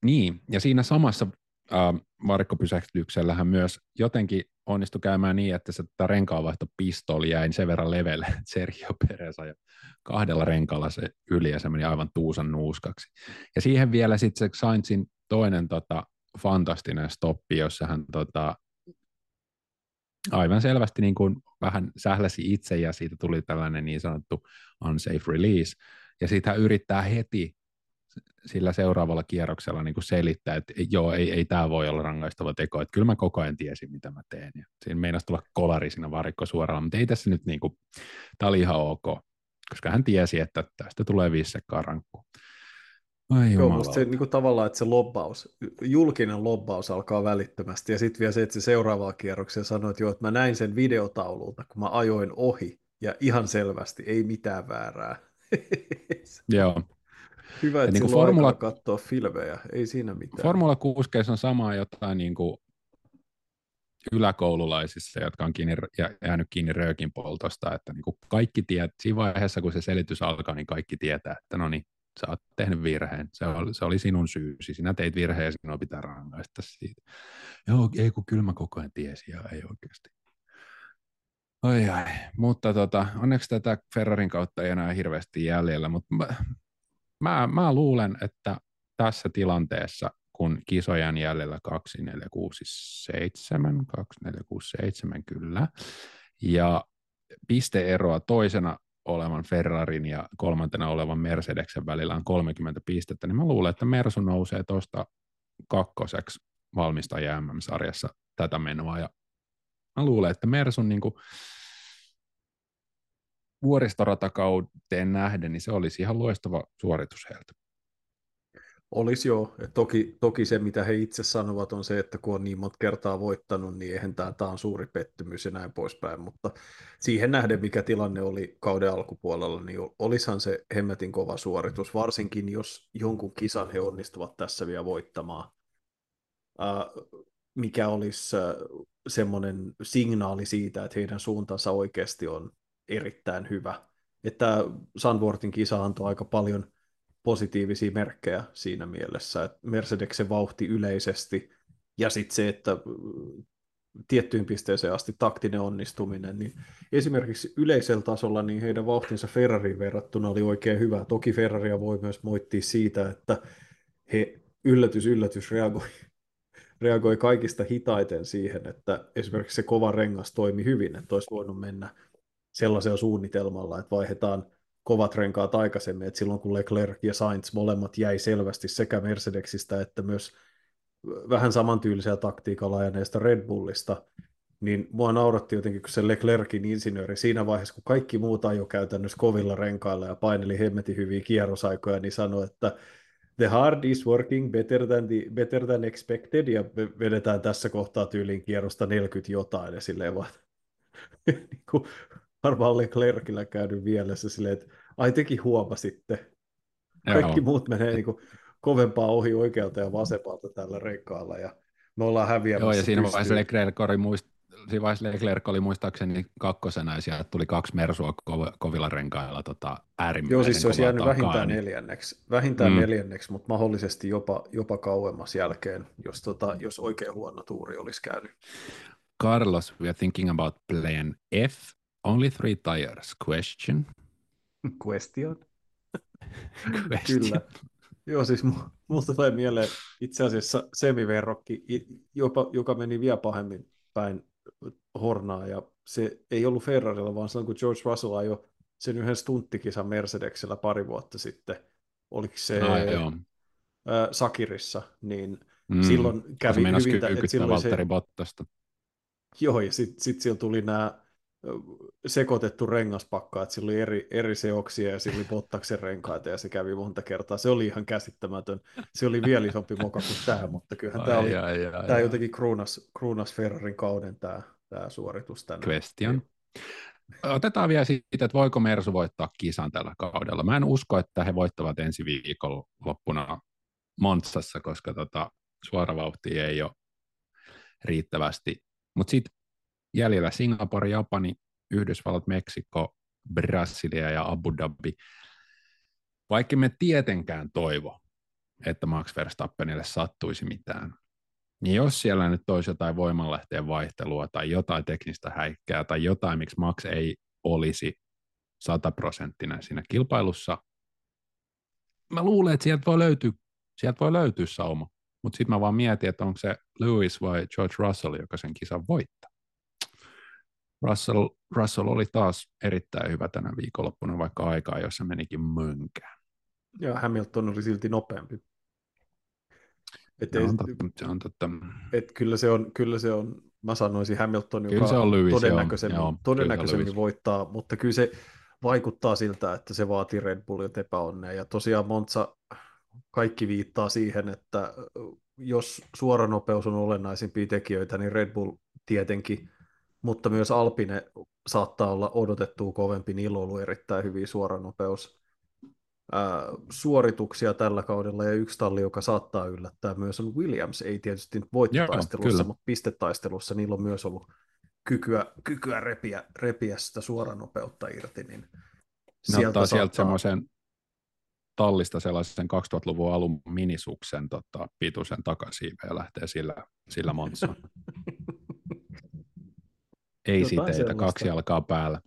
niin, ja siinä samassa äh, varikkopysähtyksellähän myös jotenkin onnistui käymään niin, että se tota renkaanvaihtopistoli jäi sen verran levelle, että Sergio Perez ajoi kahdella renkaalla se yli ja se meni aivan tuusan nuuskaksi. Ja siihen vielä sitten se Sainzin toinen tota, fantastinen stoppi, jossa hän tota, aivan selvästi niin kuin vähän sähläsi itse ja siitä tuli tällainen niin sanottu unsafe release. Ja sitten hän yrittää heti sillä seuraavalla kierroksella niin kuin selittää, että joo, ei, ei tämä voi olla rangaistava teko, että kyllä mä koko ajan tiesin, mitä mä teen. Ja siinä meinasi tulla kolari siinä varikko suoraan, mutta ei tässä nyt, niin kuin, tämä oli ihan ok, koska hän tiesi, että tästä tulee viisi sekkaa rankku. Ai Joo, musta se niin kuin tavallaan, että se lobbaus, julkinen lobbaus alkaa välittömästi, ja sitten vielä se, että se seuraavaa kierroksella sanoi, että joo, että mä näin sen videotaululta, kun mä ajoin ohi, ja ihan selvästi, ei mitään väärää. Joo. Hyvä, että niin kuin formula... katsoa filmejä, ei siinä mitään. Formula 6 on samaa jotain niin kuin yläkoululaisissa, jotka on kiinni, jä- jäänyt kiinni röökin poltosta, että niin kuin kaikki tiedät, siinä vaiheessa kun se selitys alkaa, niin kaikki tietää, että no niin, sä oot tehnyt virheen, se oli, se oli sinun syysi, sinä teit virheen ja sinua pitää rangaista siitä. Joo, ei kun kyllä mä koko ajan tiesin ja ei oikeasti. Ai ai, mutta tota, onneksi tätä Ferrarin kautta ei enää hirveästi jäljellä, mutta mä, mä, mä luulen, että tässä tilanteessa, kun kisojen jäljellä 2, 4, 6, 7, 2, 4, 6, 7 kyllä, ja pisteeroa toisena olevan Ferrarin ja kolmantena olevan Mercedeksen välillä on 30 pistettä, niin mä luulen, että Mersu nousee tuosta kakkoseksi valmistajien MM-sarjassa tätä menoa, ja mä luulen, että Mersun niin kuin vuoristoratakauteen nähden, niin se olisi ihan loistava suoritus heiltä. Olisi joo. Toki, toki se, mitä he itse sanovat, on se, että kun on niin monta kertaa voittanut, niin eihän tämä, tämä on suuri pettymys ja näin poispäin. Mutta siihen nähden, mikä tilanne oli kauden alkupuolella, niin olisihan se hemmetin kova suoritus, varsinkin jos jonkun kisan he onnistuvat tässä vielä voittamaan. Äh, mikä olisi äh, semmoinen signaali siitä, että heidän suuntansa oikeasti on erittäin hyvä. Että Sandvortin kisa antoi aika paljon positiivisia merkkejä siinä mielessä, että Mercedeksen vauhti yleisesti ja sitten se, että tiettyyn pisteeseen asti taktinen onnistuminen, niin esimerkiksi yleisellä tasolla niin heidän vauhtinsa Ferrariin verrattuna oli oikein hyvä. Toki Ferraria voi myös moittia siitä, että he yllätys yllätys reagoi, reagoi kaikista hitaiten siihen, että esimerkiksi se kova rengas toimi hyvin, että olisi voinut mennä sellaisella suunnitelmalla, että vaihdetaan kovat renkaat aikaisemmin, että silloin kun Leclerc ja Sainz molemmat jäi selvästi sekä Mercedesistä että myös vähän samantyylisellä taktiikalla ajaneesta Red Bullista, niin mua nauratti jotenkin, kun se Leclercin insinööri siinä vaiheessa, kun kaikki muut ajoi käytännössä kovilla renkailla ja paineli hemmetin hyviä kierrosaikoja, niin sanoi, että the hard is working better than, the, better than expected, ja vedetään tässä kohtaa tyyliin kierrosta 40 jotain, ja silleen vaan, niin kuin, varmaan Leclercillä käynyt mielessä silleen, että ai tekin huomasitte. Kaikki Joo. muut menee niin kuin kovempaa ohi oikealta ja vasemmalta tällä renkaalla ja me ollaan häviämässä. Joo, ja siinä vaiheessa Leclerc oli muist, siinä vaiheessa Leclerc oli muistaakseni kakkosena ja sieltä tuli kaksi Mersua kovilla renkailla tota, äärimmäisen Joo, siis se olisi jäänyt takaa, vähintään niin- neljänneksi, vähintään Mm. neljänneksi, mutta mahdollisesti jopa, jopa kauemmas jälkeen, jos, tota, jos oikein huono tuuri olisi käynyt. Carlos, we are thinking about plan F. Only three tires. Question. Question. Question. Kyllä. Joo, siis mu- musta tulee mieleen itse asiassa semiverrokki, jopa, joka meni vielä pahemmin päin Hornaa, ja se ei ollut Ferrarilla, vaan silloin kun George Russell ajoi sen yhden stunttikisan Mercedesellä pari vuotta sitten, oliko se Ai, joo. ää, Sakirissa, niin Mm. silloin Se kävi hyvin, tä- että silloin se, Valtteri Bottasta. joo, ja sitten sit siellä tuli nämä sekoitettu rengaspakka, että sillä oli eri, eri seoksia ja sillä oli Bottaksen renkaita ja se kävi monta kertaa. Se oli ihan käsittämätön. Se oli vielä isompi moka kuin tämä, mutta kyllähän tämä, oli, ai, ai, tämä ai. jotenkin kruunas, kruunas Ferrarin kauden tämä, tämä suoritus tänään. Question. Otetaan vielä siitä, että voiko Mersu voittaa kisan tällä kaudella. Mä en usko, että he voittavat ensi viikon loppuna Montsassa, koska tota, suoravauhtia ei ole riittävästi. Mutta sitten jäljellä Singapore, Japani, Yhdysvallat, Meksiko, Brasilia ja Abu Dhabi. Vaikka me tietenkään toivo, että Max Verstappenille sattuisi mitään, niin jos siellä nyt olisi jotain voimanlähteen vaihtelua tai jotain teknistä häikkää tai jotain, miksi Max ei olisi sataprosenttinen siinä kilpailussa, mä luulen, että sieltä voi löytyä, sieltä voi löytyä sauma. Mutta sitten mä vaan mietin, että onko se Lewis vai George Russell, joka sen kisan voittaa. Russell, Russell oli taas erittäin hyvä tänä viikonloppuna, vaikka aikaa, jossa menikin mönkään. Ja Hamilton oli silti nopeampi. Et Se ei, on totta. Se on totta. et kyllä, se on, kyllä se on, mä sanoisin Hamilton, joka Kyllä se on Lewis, todennäköisemmin, Joo, kyllä todennäköisemmin Lewis. voittaa, mutta kyllä se vaikuttaa siltä, että se vaatii Red Bullilta epäonnea. Ja tosiaan Monza kaikki viittaa siihen, että jos suoranopeus on olennaisimpia tekijöitä, niin Red Bull tietenkin, mutta myös Alpine saattaa olla odotettua kovempi, niillä on ollut erittäin hyviä suoranopeus suorituksia tällä kaudella, ja yksi talli, joka saattaa yllättää myös on Williams, ei tietysti voittotaistelussa, mutta pistetaistelussa niillä on myös ollut kykyä, kykyä repiä, repiä sitä suoranopeutta irti, niin Ne ottaa sieltä semmoisen tallista sellaisen 2000-luvun alun minisuksen tota, pituisen takasiiveen ja lähtee sillä, sillä Montsaan. Ei Jotain siteitä, sellaista. kaksi jalkaa päällä.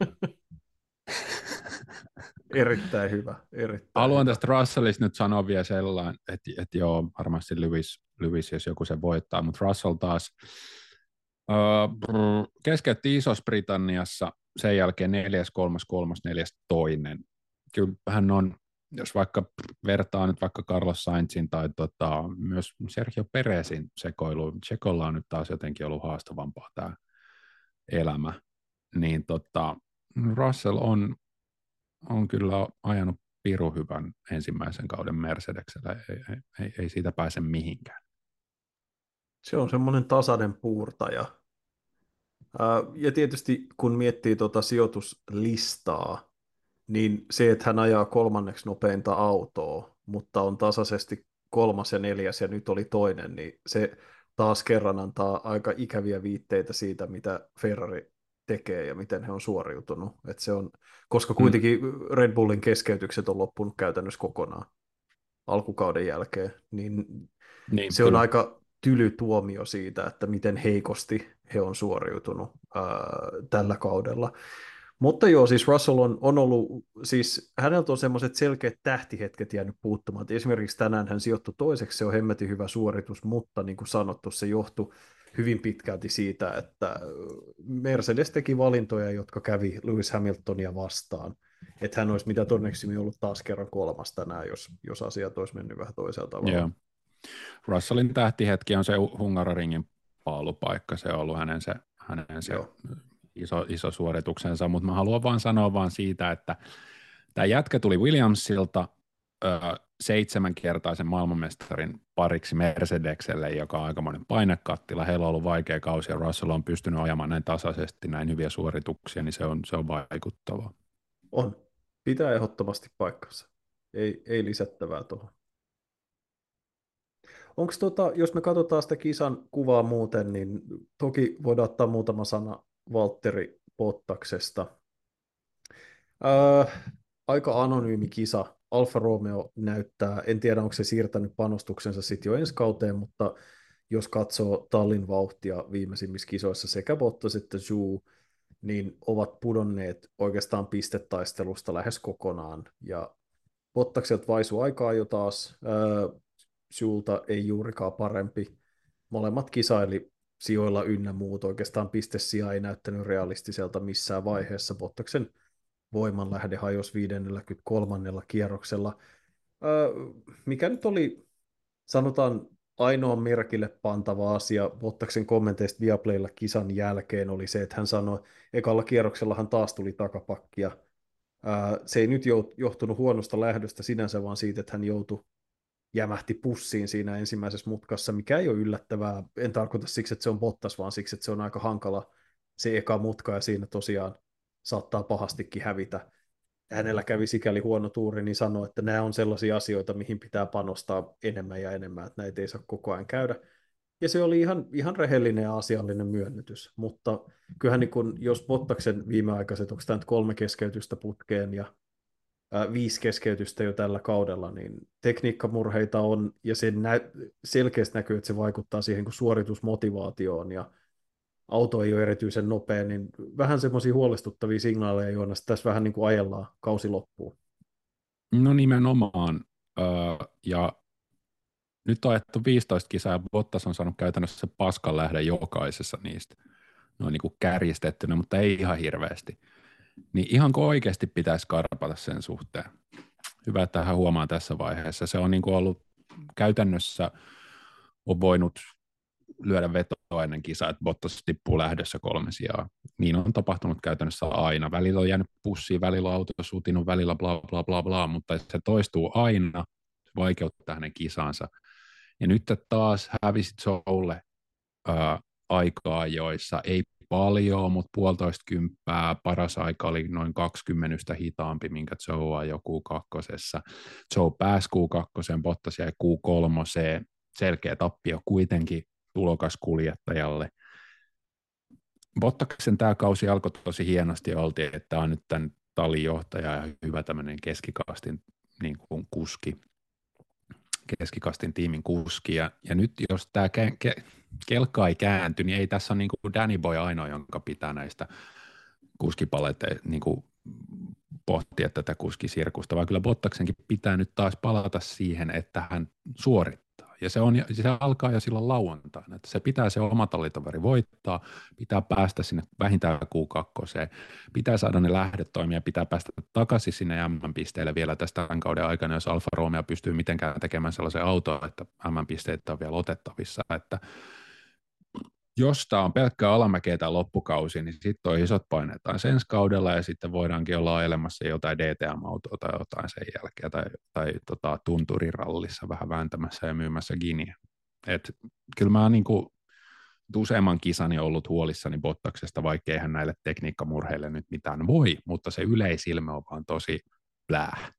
Erittäin hyvä. Erittäin Haluan hyvä. tästä Russellista nyt sanoa vielä sellainen, että, että joo, varmasti Lewis, Lewis, jos joku se voittaa, mutta Russell taas öö, keskeytti Isossa-Britanniassa, sen jälkeen neljäs, kolmas, kolmas, neljäs, toinen. Kyllä hän on, jos vaikka vertaa nyt vaikka Carlos Sainzin tai tota, myös Sergio Perezin sekoiluun, Tsekolla on nyt taas jotenkin ollut haastavampaa tämä elämä, niin tota, Russell on, on kyllä ajanut piru hyvän ensimmäisen kauden Mercedeksellä, ei, ei, ei, siitä pääse mihinkään. Se on semmoinen tasainen puurtaja. Ja tietysti kun miettii tuota sijoituslistaa, niin se, että hän ajaa kolmanneksi nopeinta autoa, mutta on tasaisesti kolmas ja neljäs ja nyt oli toinen, niin se taas kerran antaa aika ikäviä viitteitä siitä, mitä Ferrari tekee ja miten he on suoriutunut. Et se on, koska kuitenkin Red Bullin keskeytykset on loppunut käytännössä kokonaan alkukauden jälkeen, niin Niin, se on kyllä. aika tyly tuomio siitä, että miten heikosti he on suoriutunut ää, tällä kaudella. Mutta joo, siis Russell on, on ollut, siis häneltä on semmoiset selkeät tähtihetket jäänyt puuttumaan. Et Esimerkiksi tänään hän sijoittui toiseksi, se on hemmetin hyvä suoritus, mutta niin kuin sanottu, se johtui hyvin pitkälti siitä, että Mercedes teki valintoja, jotka kävi Lewis Hamiltonia vastaan. Että hän olisi mitä todennäköisemmin ollut taas kerran kolmas tänään, jos, jos asiat olisi mennyt vähän toisella tavalla. Joo. Russellin tähtihetki on se Hungaroringin paalupaikka, se on ollut hänen se, hänen se Joo. Iso, iso suorituksensa, mutta mä haluan vaan sanoa vaan siitä, että tämä jätkä tuli Williamsilta ö, seitsemänkertaisen maailmanmestarin pariksi Mercedekselle, joka on aikamoinen painekattila. Heillä on ollut vaikea kausi ja Russell on pystynyt ajamaan näin tasaisesti näin hyviä suorituksia, niin se on, se on vaikuttavaa. On. Pitää ehdottomasti paikkansa. Ei, ei lisättävää tuohon. Onko tota, jos me katsotaan sitä kisan kuvaa muuten, niin toki voidaan ottaa muutama sana Valtteri Bottaksesta. Öö, aika anonyymi kisa. Alfa Romeo näyttää, en tiedä onko se siirtänyt panostuksensa sitten jo ensi kauteen, mutta jos katsoo Tallin vauhtia viimeisimmissä kisoissa sekä Bottas että Zhu, niin ovat pudonneet oikeastaan pistetaistelusta lähes kokonaan. Ja Bottakselta vaisu aikaa jo taas, Zhulta ei juurikaan parempi. Molemmat kisaili sijoilla ynnä muut. Oikeastaan pistesija ei näyttänyt realistiselta missään vaiheessa. Bottaksen voimanlähde hajosi 53. kierroksella, mikä nyt oli, sanotaan, ainoa merkille pantava asia Bottaksen kommenteista Viaplaylla kisan jälkeen oli se, että hän sanoi, ekalla kierroksella hän taas tuli takapakkia. Se ei nyt johtunut huonosta lähdöstä sinänsä, vaan siitä, että hän joutui jämähti pussiin siinä ensimmäisessä mutkassa, mikä ei ole yllättävää. En tarkoita siksi, että se on Bottas, vaan siksi, että se on aika hankala se eka mutka, ja siinä tosiaan saattaa pahastikin hävitä. Hänellä kävi sikäli huono tuuri, niin sanoi, että nämä on sellaisia asioita, mihin pitää panostaa enemmän ja enemmän, että näitä ei saa koko ajan käydä. Ja se oli ihan, ihan rehellinen ja asiallinen myönnytys, mutta kyllähän niin kun, jos Bottaksen viimeaikaiset, onko tämä nyt kolme keskeytystä putkeen ja viisi keskeytystä jo tällä kaudella, niin tekniikkamurheita on, ja se nä- selkeästi näkyy, että se vaikuttaa siihen kuin suoritusmotivaatioon, ja auto ei ole erityisen nopea, niin vähän semmoisia huolestuttavia signaaleja, joina tässä vähän niin kuin ajellaan kausi loppuun. No nimenomaan, öö, ja nyt on ajettu 15 kisaa, Bottas on saanut käytännössä paskan lähde jokaisessa niistä. No niin kuin kärjistettynä, mutta ei ihan hirveästi. Niin ihan oikeasti pitäisi karpata sen suhteen. Hyvä, että hän huomaa tässä vaiheessa. Se on niin kuin ollut käytännössä, on voinut lyödä vetoa ennen kisaa, että Bottas tippuu lähdössä kolme sijaa. Niin on tapahtunut käytännössä aina. Välillä on jäänyt pussiin, välillä on auto sutinut, välillä bla bla bla bla, mutta se toistuu aina, se vaikeuttaa hänen kisansa. Ja nyt taas hävisit Soulle ää, aikaa, joissa ei paljon, mutta puolitoista kymppää, paras aika oli noin 20 hitaampi, minkä Joe ajoi Q2. Joe pääsi Q2, Bottas jäi Q3, selkeä tappio kuitenkin tulokaskuljettajalle. Bottaksen tämä kausi alkoi tosi hienosti oltiin, että tämä on nyt tämän talin johtaja ja hyvä tämmöinen keskikastin niin kuin kuski, keskikastin tiimin kuski. Ja, ja nyt jos tämä kelkka ei käänty, niin ei tässä ole niin kuin Danny Boy ainoa, jonka pitää näistä kuskipaleteista niin kuin pohtia tätä kuskisirkusta, vaan kyllä Bottaksenkin pitää nyt taas palata siihen, että hän suorittaa. Ja se, on, se alkaa jo silloin lauantaina, että se pitää se oma tallitoveri voittaa, pitää päästä sinne vähintään Q2, pitää saada ne lähdet toimia, pitää päästä takaisin sinne M-pisteelle vielä tästä tämän kauden aikana, jos Alfa Romeo pystyy mitenkään tekemään sellaisen auto, että M-pisteet on vielä otettavissa, että jos tämä on pelkkää alamäkeä tämä loppukausi, niin sitten on isot paineet taas ensi kaudella ja sitten voidaankin olla ajelemassa jotain DTM-autoa tai jotain sen jälkeen tai, tai tota, tunturirallissa vähän vääntämässä ja myymässä Giniä. Et, kyllä mä niin kuin, useamman kisani ollut huolissani Bottaksesta, vaikkei hän näille tekniikkamurheille nyt mitään voi, mutta se yleisilme on vaan tosi plää.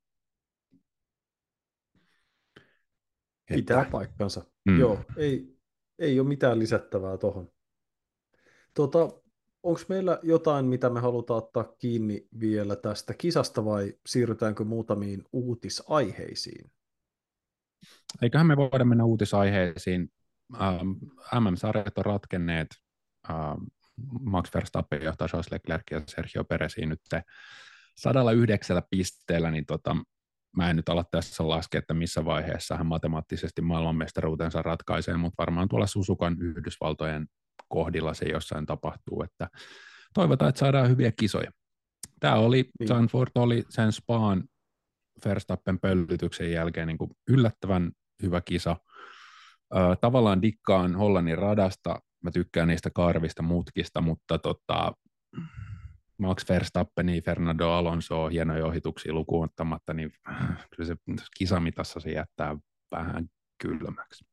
Pitää paikkansa. Mm. Joo, ei, ei ole mitään lisättävää tuohon. Tota, Onko meillä jotain, mitä me halutaan ottaa kiinni vielä tästä kisasta vai siirrytäänkö muutamiin uutisaiheisiin? Eiköhän me voida mennä uutisaiheisiin. Ähm, MM-sarjat on ratkenneet. Ähm, Max Verstappen johtaa Charles Leclerc ja Sergio Perezin nyt 109 pisteellä, niin tota, mä en nyt ala tässä laskea, että missä vaiheessa hän matemaattisesti maailmanmestaruutensa ratkaisee, mutta varmaan tuolla Susukan Yhdysvaltojen kohdilla se jossain tapahtuu, että toivotaan, että saadaan hyviä kisoja. Tämä oli, niin. Sanford oli sen Spaan Verstappen pöllytyksen jälkeen niin kuin yllättävän hyvä kisa. tavallaan dikkaan Hollannin radasta, mä tykkään niistä karvista mutkista, mutta tota, Max Verstappeni, Fernando Alonso, hienoja ohituksia lukuun ottamatta, niin kyllä se kisamitassa se jättää vähän kylmäksi.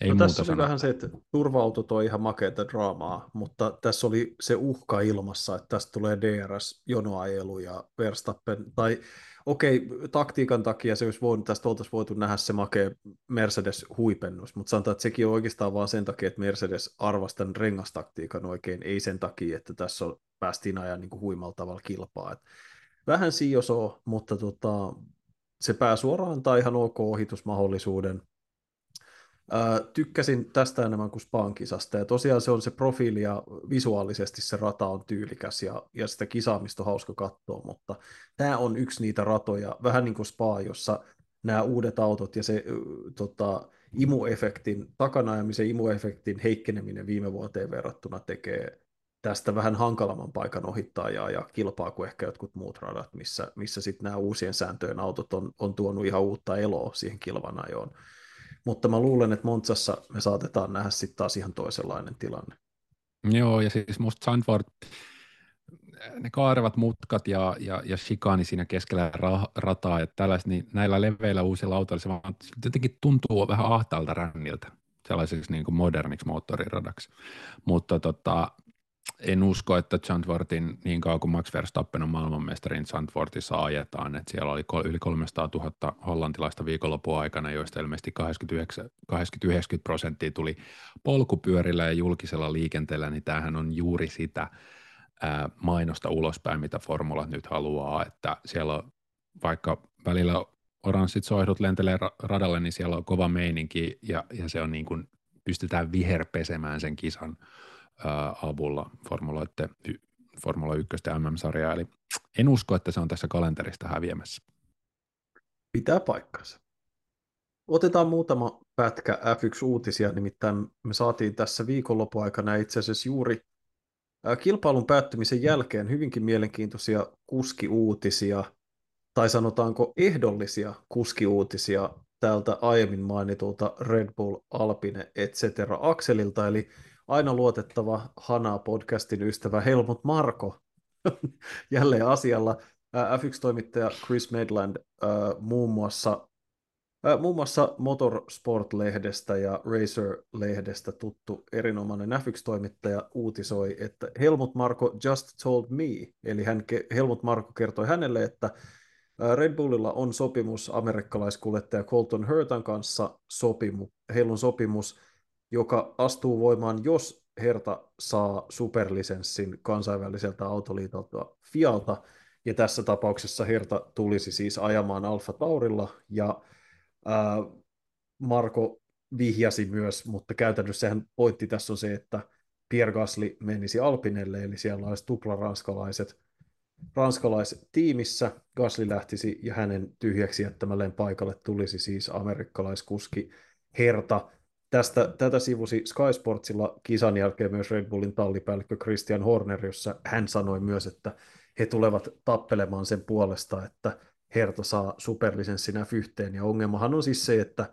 Ei no, muuta tässä oli sanoa. vähän se, että turva-autot on ihan makeata draamaa, mutta tässä oli se uhka ilmassa, että tästä tulee DRS, jonoajelu ja Verstappen, tai okei, taktiikan takia se olisi voinut, tästä oltaisiin voitu nähdä se makea Mercedes-huipennus, mutta sanotaan, että sekin on oikeastaan vaan sen takia, että Mercedes arvasi tämän rengastaktiikan oikein, ei sen takia, että tässä on, päästiin ajan niin kuin huimalla tavalla kilpaa. Et vähän siosoo, mutta tota, se pääsuoraan tai ihan ok ohitusmahdollisuuden, tykkäsin tästä enemmän kuin Spankisasta, ja tosiaan se on se profiili ja visuaalisesti se rata on tyylikäs ja, ja sitä kisaamista on hauska katsoa, mutta tämä on yksi niitä ratoja, vähän niin kuin Spa, jossa nämä uudet autot ja se tota, imuefektin, takanaajamisen imuefektin heikkeneminen viime vuoteen verrattuna tekee tästä vähän hankalamman paikan ohittaa ja, ja kilpaa kuin ehkä jotkut muut radat, missä, missä sitten nämä uusien sääntöjen autot on, on tuonut ihan uutta eloa siihen kilvan ajoon. Mutta mä luulen, että Montsassa me saatetaan nähdä sitten taas ihan toisenlainen tilanne. Joo, ja siis musta Sandford, ne kaarevat mutkat ja, ja, ja shikani siinä keskellä ra- rataa ja tällaiset, niin näillä leveillä uusilla autoilla se vaan jotenkin tuntuu vähän ahtaalta ränniltä sellaiseksi niin kuin moderniksi moottoriradaksi. Mutta tota, en usko, että Zandvoortin niin kauan kuin Max Verstappen on maailmanmestarin Zandvoortissa ajetaan, että siellä oli yli 300 000 hollantilaista viikonlopun aikana, joista ilmeisesti 80-90 prosenttia tuli polkupyörillä ja julkisella liikenteellä, niin tämähän on juuri sitä ää, mainosta ulospäin, mitä formulat nyt haluaa, että siellä on vaikka välillä oranssit soihdut lentelee radalle, niin siellä on kova meininki ja, ja se on niin kuin, pystytään viherpesemään sen kisan avulla Formula 1 ja MM-sarjaa, eli en usko, että se on tässä kalenterista häviämässä. Pitää paikkansa. Otetaan muutama pätkä F1-uutisia, nimittäin me saatiin tässä viikonlopun aikana itse asiassa juuri kilpailun päättymisen jälkeen hyvinkin mielenkiintoisia kuskiuutisia, tai sanotaanko ehdollisia kuskiuutisia täältä aiemmin mainitulta Red Bull, Alpine, etc. Akselilta, eli aina luotettava Hana-podcastin ystävä Helmut Marko jälleen asialla. F1-toimittaja Chris Medland muun muassa Muun muassa Motorsport-lehdestä ja Racer-lehdestä tuttu erinomainen F1-toimittaja uutisoi, että Helmut Marko just told me, eli hän, Helmut Marko kertoi hänelle, että Red Bullilla on sopimus amerikkalaiskuljettaja Colton Hurtan kanssa, sopimu, heillä on sopimus joka astuu voimaan, jos Herta saa superlisenssin kansainväliseltä autoliitolta Fialta, ja tässä tapauksessa Herta tulisi siis ajamaan Alfa Taurilla, ja ää, Marko vihjasi myös, mutta käytännössä hän pointti tässä on se, että Pierre Gasly menisi Alpinelle, eli siellä olisi tupla ranskalaiset, ranskalaiset tiimissä, Gasly lähtisi ja hänen tyhjäksi jättämälleen paikalle tulisi siis amerikkalaiskuski Herta, Tästä, tätä sivusi Sky Sportsilla kisan jälkeen myös Red Bullin tallipäällikkö Christian Horner, jossa hän sanoi myös, että he tulevat tappelemaan sen puolesta, että Herta saa superlisenssin F1, ja ongelmahan on siis se, että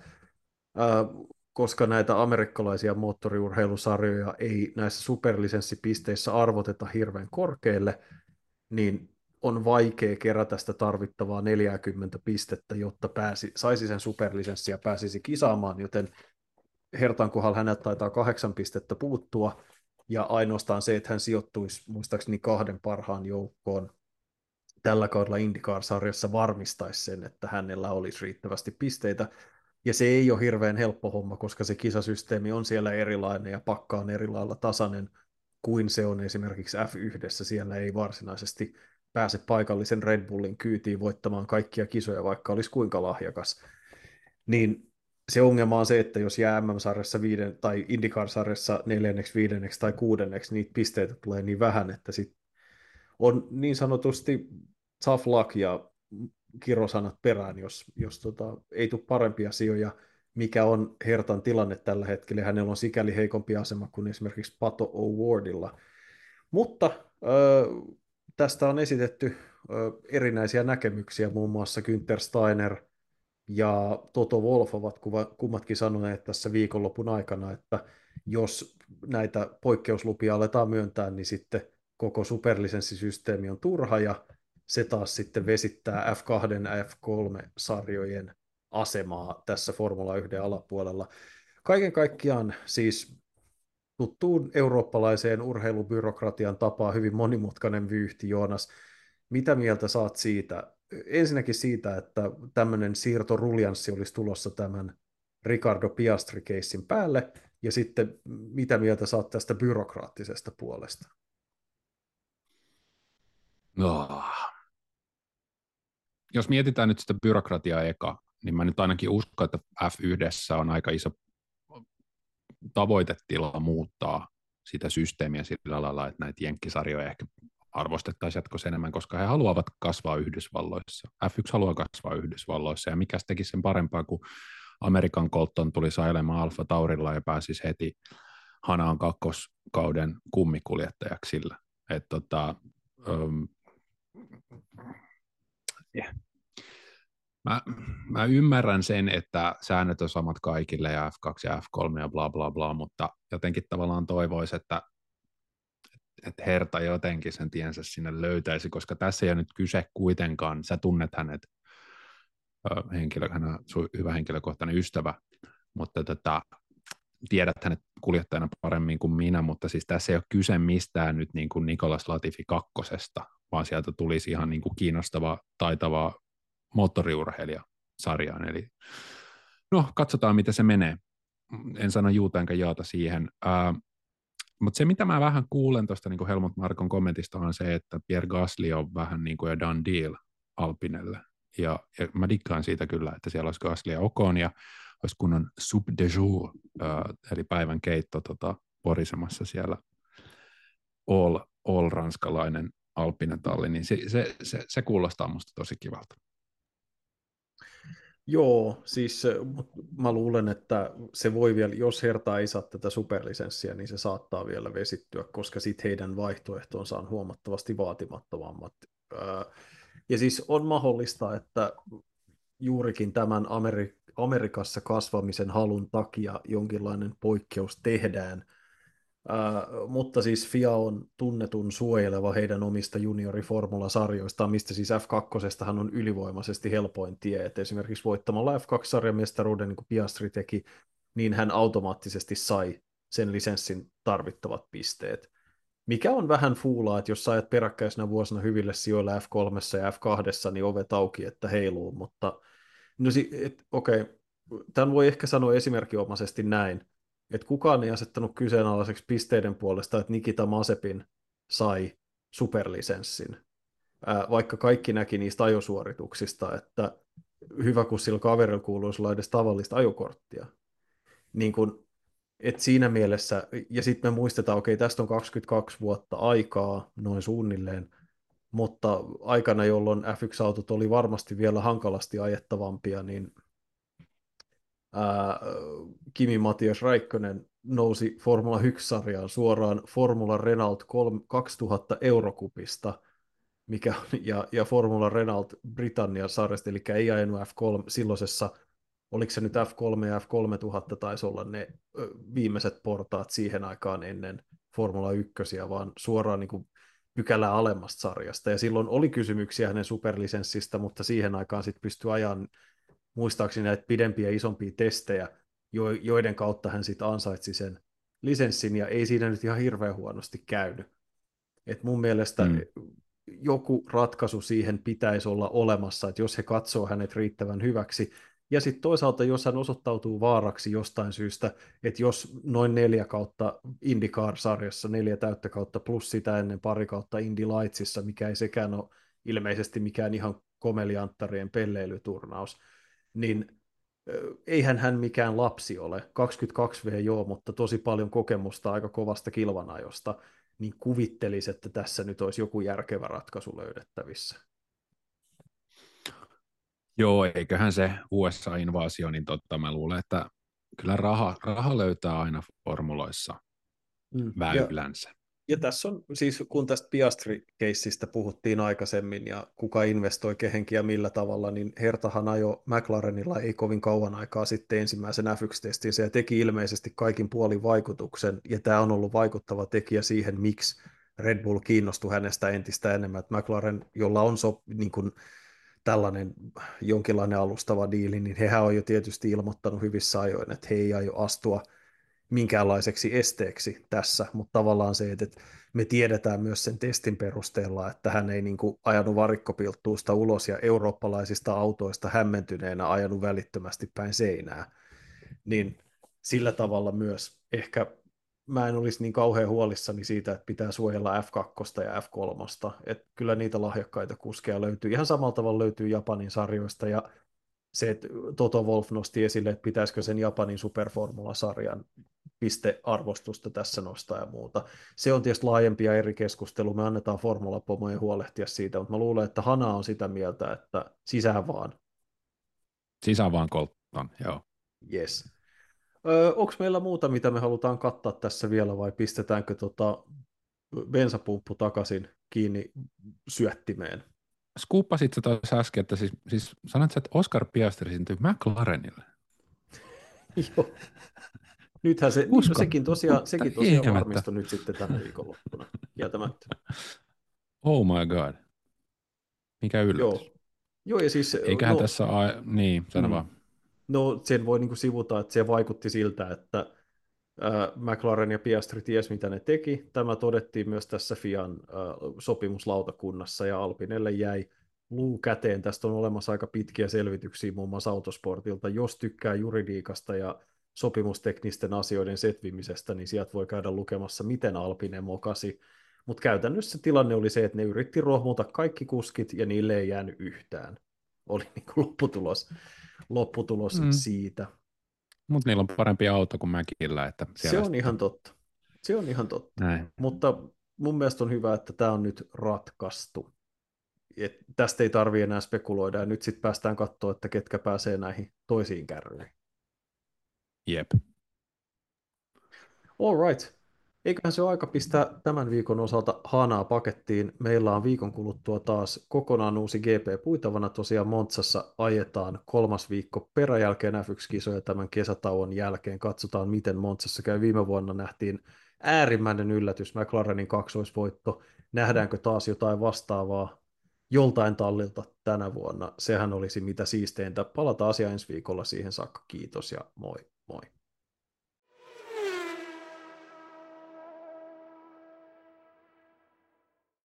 ää, koska näitä amerikkalaisia moottoriurheilusarjoja ei näissä superlisenssipisteissä arvoteta hirveän korkealle, niin on vaikea kerätä sitä tarvittavaa 40 pistettä, jotta pääsi, saisi sen superlisenssi ja pääsisi kisaamaan, joten Hertan kohdalla häneltä taitaa kahdeksan pistettä puuttua, ja ainoastaan se, että hän sijoittuisi muistaakseni kahden parhaan joukkoon tällä kaudella IndyCar-sarjassa varmistaisi sen, että hänellä olisi riittävästi pisteitä. Ja se ei ole hirveän helppo homma, koska se kisasysteemi on siellä erilainen ja pakka on eri lailla tasainen kuin se on esimerkiksi F1. Siellä ei varsinaisesti pääse paikallisen Red Bullin kyytiin voittamaan kaikkia kisoja, vaikka olisi kuinka lahjakas. Niin se ongelma on se, että jos jää MM-sarjassa viiden, tai IndyCar-sarjassa neljänneksi, viidenneksi tai kuudenneksi, niitä pisteitä tulee niin vähän, että sit on niin sanotusti tough luck ja kirosanat perään, jos, jos tota, ei tule parempia sijoja, mikä on Hertan tilanne tällä hetkellä. Hänellä on sikäli heikompi asema kuin esimerkiksi Pato O'Wardilla. Mutta ö, tästä on esitetty ö, erinäisiä näkemyksiä, muun muassa Günther Steiner – ja Toto Wolf ovat kummatkin sanoneet tässä viikonlopun aikana, että jos näitä poikkeuslupia aletaan myöntää, niin sitten koko superlisenssisysteemi on turha ja se taas sitten vesittää F2 ja F3-sarjojen asemaa tässä Formula 1 alapuolella. kaiken kaikkiaan siis tuttuun eurooppalaiseen urheilubyrokratian tapaa hyvin monimutkainen vyyhti, Joonas. Mitä mieltä saat siitä? Ensinnäkin siitä, että tämmöinen siirtoruljanssi olisi tulossa tämän Ricardo Piastri-keissin päälle, ja sitten mitä mieltä saat tästä byrokraattisesta puolesta? No. Jos mietitään nyt sitä byrokratiaa eka, niin mä nyt ainakin uskon, että F1 on aika iso tavoitetila muuttaa sitä systeemiä sillä lailla, että näitä jenkkisarjoja ehkä arvostettaisiin jatkossa enemmän, koska he haluavat kasvaa Yhdysvalloissa. F1 haluaa kasvaa Yhdysvalloissa, ja mikä teki sen parempaa, kun Amerikan Colton tuli sailemaan Alfa Taurilla ja pääsisi heti Hanaan kakkoskauden kummikuljettajaksi sillä. Et tota, um, yeah. mä, mä ymmärrän sen, että säännöt on samat kaikille ja F2 ja F3 ja bla bla bla, mutta jotenkin tavallaan toivoisi, että että Herta jotenkin sen tiensä sinne löytäisi, koska tässä ei ole nyt kyse kuitenkaan, sä tunnet hänet henkilö, hän on hyvä henkilökohtainen ystävä, mutta tota, tiedät hänet kuljettajana paremmin kuin minä, mutta siis tässä ei ole kyse mistään nyt niin kuin Nikolas Latifi kakkosesta, vaan sieltä tulisi ihan niin kuin kiinnostava, taitava moottoriurheilija sarjaan. Eli no, katsotaan, miten se menee. En sano juuta enkä jaata siihen. Uh, mutta se, mitä mä vähän kuulen tuosta niin Helmut Markon kommentista, on se, että Pierre Gasly on vähän niin kuin jo done deal Alpinelle. Ja, ja mä dikkaan siitä kyllä, että siellä olisi Gasly ja Okon ja olisi kunnon sub de jour, äh, eli päivän keitto tota, porisemassa siellä all, all ranskalainen alppinen talli, niin se, se, se, se kuulostaa musta tosi kivalta. Joo, siis mä luulen, että se voi vielä, jos Herta ei saa tätä superlisenssiä, niin se saattaa vielä vesittyä, koska sitten heidän vaihtoehtonsa on huomattavasti vaatimattomammat. Ja siis on mahdollista, että juurikin tämän Ameri- Amerikassa kasvamisen halun takia jonkinlainen poikkeus tehdään – Uh, mutta siis FIA on tunnetun suojeleva heidän omista junioriformulasarjoistaan, mistä siis F2 on ylivoimaisesti helpoin tie, että esimerkiksi voittamalla F2-sarjamestaruuden, niin kuin Piastri teki, niin hän automaattisesti sai sen lisenssin tarvittavat pisteet. Mikä on vähän fuulaa, että jos sä ajat peräkkäisenä vuosina hyville sijoilla F3 ja F2, niin ovet auki, että heiluu, mutta no si- okei, okay. tämän voi ehkä sanoa esimerkinomaisesti näin, että kukaan ei asettanut kyseenalaiseksi pisteiden puolesta, että Nikita Masepin sai superlisenssin, vaikka kaikki näki niistä ajosuorituksista, että hyvä, kun sillä kaverilla kuuluisi olla edes tavallista ajokorttia. Niin kun, et siinä mielessä, ja sitten me muistetaan, okei, tästä on 22 vuotta aikaa, noin suunnilleen, mutta aikana, jolloin F1-autot oli varmasti vielä hankalasti ajettavampia, niin ää, Kimi Matias Räikkönen nousi Formula 1-sarjaan suoraan Formula Renault 2000 eurokupista, mikä, ja, ja Formula Renault Britannian sarjasta, eli ei ajanut F3 silloisessa, oliko se nyt F3 ja F3000 taisi olla ne viimeiset portaat siihen aikaan ennen Formula 1, vaan suoraan niin kuin pykälää alemmasta sarjasta. Ja silloin oli kysymyksiä hänen superlisenssistä, mutta siihen aikaan sitten pystyi ajan muistaakseni näitä pidempiä ja isompia testejä, joiden kautta hän sitten ansaitsi sen lisenssin, ja ei siinä nyt ihan hirveän huonosti käynyt. Et mun mielestä mm. joku ratkaisu siihen pitäisi olla olemassa, että jos he katsoo hänet riittävän hyväksi, ja sitten toisaalta, jos hän osoittautuu vaaraksi jostain syystä, että jos noin neljä kautta IndyCar-sarjassa, neljä täyttä kautta plus sitä ennen pari kautta Indy Lightsissa, mikä ei sekään ole ilmeisesti mikään ihan komelianttarien pelleilyturnaus, niin eihän hän mikään lapsi ole, 22V joo, mutta tosi paljon kokemusta aika kovasta kilvanajosta, niin kuvittelisi, että tässä nyt olisi joku järkevä ratkaisu löydettävissä. Joo, eiköhän se USA-invaasio, niin totta, mä luulen, että kyllä raha, raha löytää aina formuloissa mm, väylänsä. Ja, ja tässä on, siis kun tästä Piastri-keissistä puhuttiin aikaisemmin ja kuka investoi kehenkin ja millä tavalla, niin Hertahan ajo McLarenilla ei kovin kauan aikaa sitten ensimmäisen F1-testin. Se teki ilmeisesti kaikin puolin vaikutuksen ja tämä on ollut vaikuttava tekijä siihen, miksi Red Bull kiinnostui hänestä entistä enemmän. Että McLaren, jolla on so, niin kuin, tällainen jonkinlainen alustava diili, niin hehän on jo tietysti ilmoittanut hyvissä ajoin, että he ei aio astua minkäänlaiseksi esteeksi tässä, mutta tavallaan se, että me tiedetään myös sen testin perusteella, että hän ei niin kuin ajanut varikkopilttuusta ulos ja eurooppalaisista autoista hämmentyneenä ajanut välittömästi päin seinää, niin sillä tavalla myös ehkä mä en olisi niin kauhean huolissani siitä, että pitää suojella F2 ja F3. Että kyllä niitä lahjakkaita kuskeja löytyy. Ihan samalla tavalla löytyy Japanin sarjoista ja se, että Toto Wolf nosti esille, että pitäisikö sen Japanin superformula-sarjan pistearvostusta tässä nostaa ja muuta. Se on tietysti laajempi ja eri keskustelu. Me annetaan formulapomojen huolehtia siitä, mutta mä luulen, että Hana on sitä mieltä, että sisään vaan. Sisään vaan Colton, joo. Yes. Öö, Onko meillä muuta, mitä me halutaan kattaa tässä vielä, vai pistetäänkö tota bensapumppu takaisin kiinni syöttimeen? Skuuppasit sä taas äsken, että siis, siis sanot sä, että Oscar Piastri syntyi McLarenille. Joo. Nythän se, Usko, sekin tosiaan, sekin tosiaan varmistui nyt sitten tänä viikonloppuna, kieltämättä. Oh my god. Mikä yllätys. Joo. Joo, ja siis... Eiköhän no, tässä, a... niin, sano mm. vaan. No sen voi niin kuin sivuta, että se vaikutti siltä, että McLaren ja Piastri ties mitä ne teki. Tämä todettiin myös tässä FIAN äh, sopimuslautakunnassa ja Alpinelle jäi luu käteen. Tästä on olemassa aika pitkiä selvityksiä muun muassa autosportilta. Jos tykkää juridiikasta ja sopimusteknisten asioiden setvimisestä, niin sieltä voi käydä lukemassa, miten Alpine mokasi. Mutta käytännössä tilanne oli se, että ne yritti rohmuta kaikki kuskit ja niille ei jäänyt yhtään. Oli niin kuin lopputulos lopputulos mm. siitä. Mutta niillä on parempi auto kuin Mäkillä. Että se on ihan totta. Se on ihan totta. Näin. Mutta mun mielestä on hyvä, että tämä on nyt ratkaistu. Et tästä ei tarvi enää spekuloida ja nyt sitten päästään katsoa, että ketkä pääsee näihin toisiin kärryihin. Jep. All right. Eiköhän se ole aika pistää tämän viikon osalta Hanaa pakettiin. Meillä on viikon kuluttua taas kokonaan uusi GP puitavana. Tosiaan Montsassa ajetaan kolmas viikko peräjälkeen F1-kisoja tämän kesätauon jälkeen. Katsotaan, miten Montsassa käy. Viime vuonna nähtiin äärimmäinen yllätys, McLarenin kaksoisvoitto. Nähdäänkö taas jotain vastaavaa joltain tallilta tänä vuonna? Sehän olisi mitä siisteintä. Palataan asiaan ensi viikolla siihen saakka. Kiitos ja moi moi.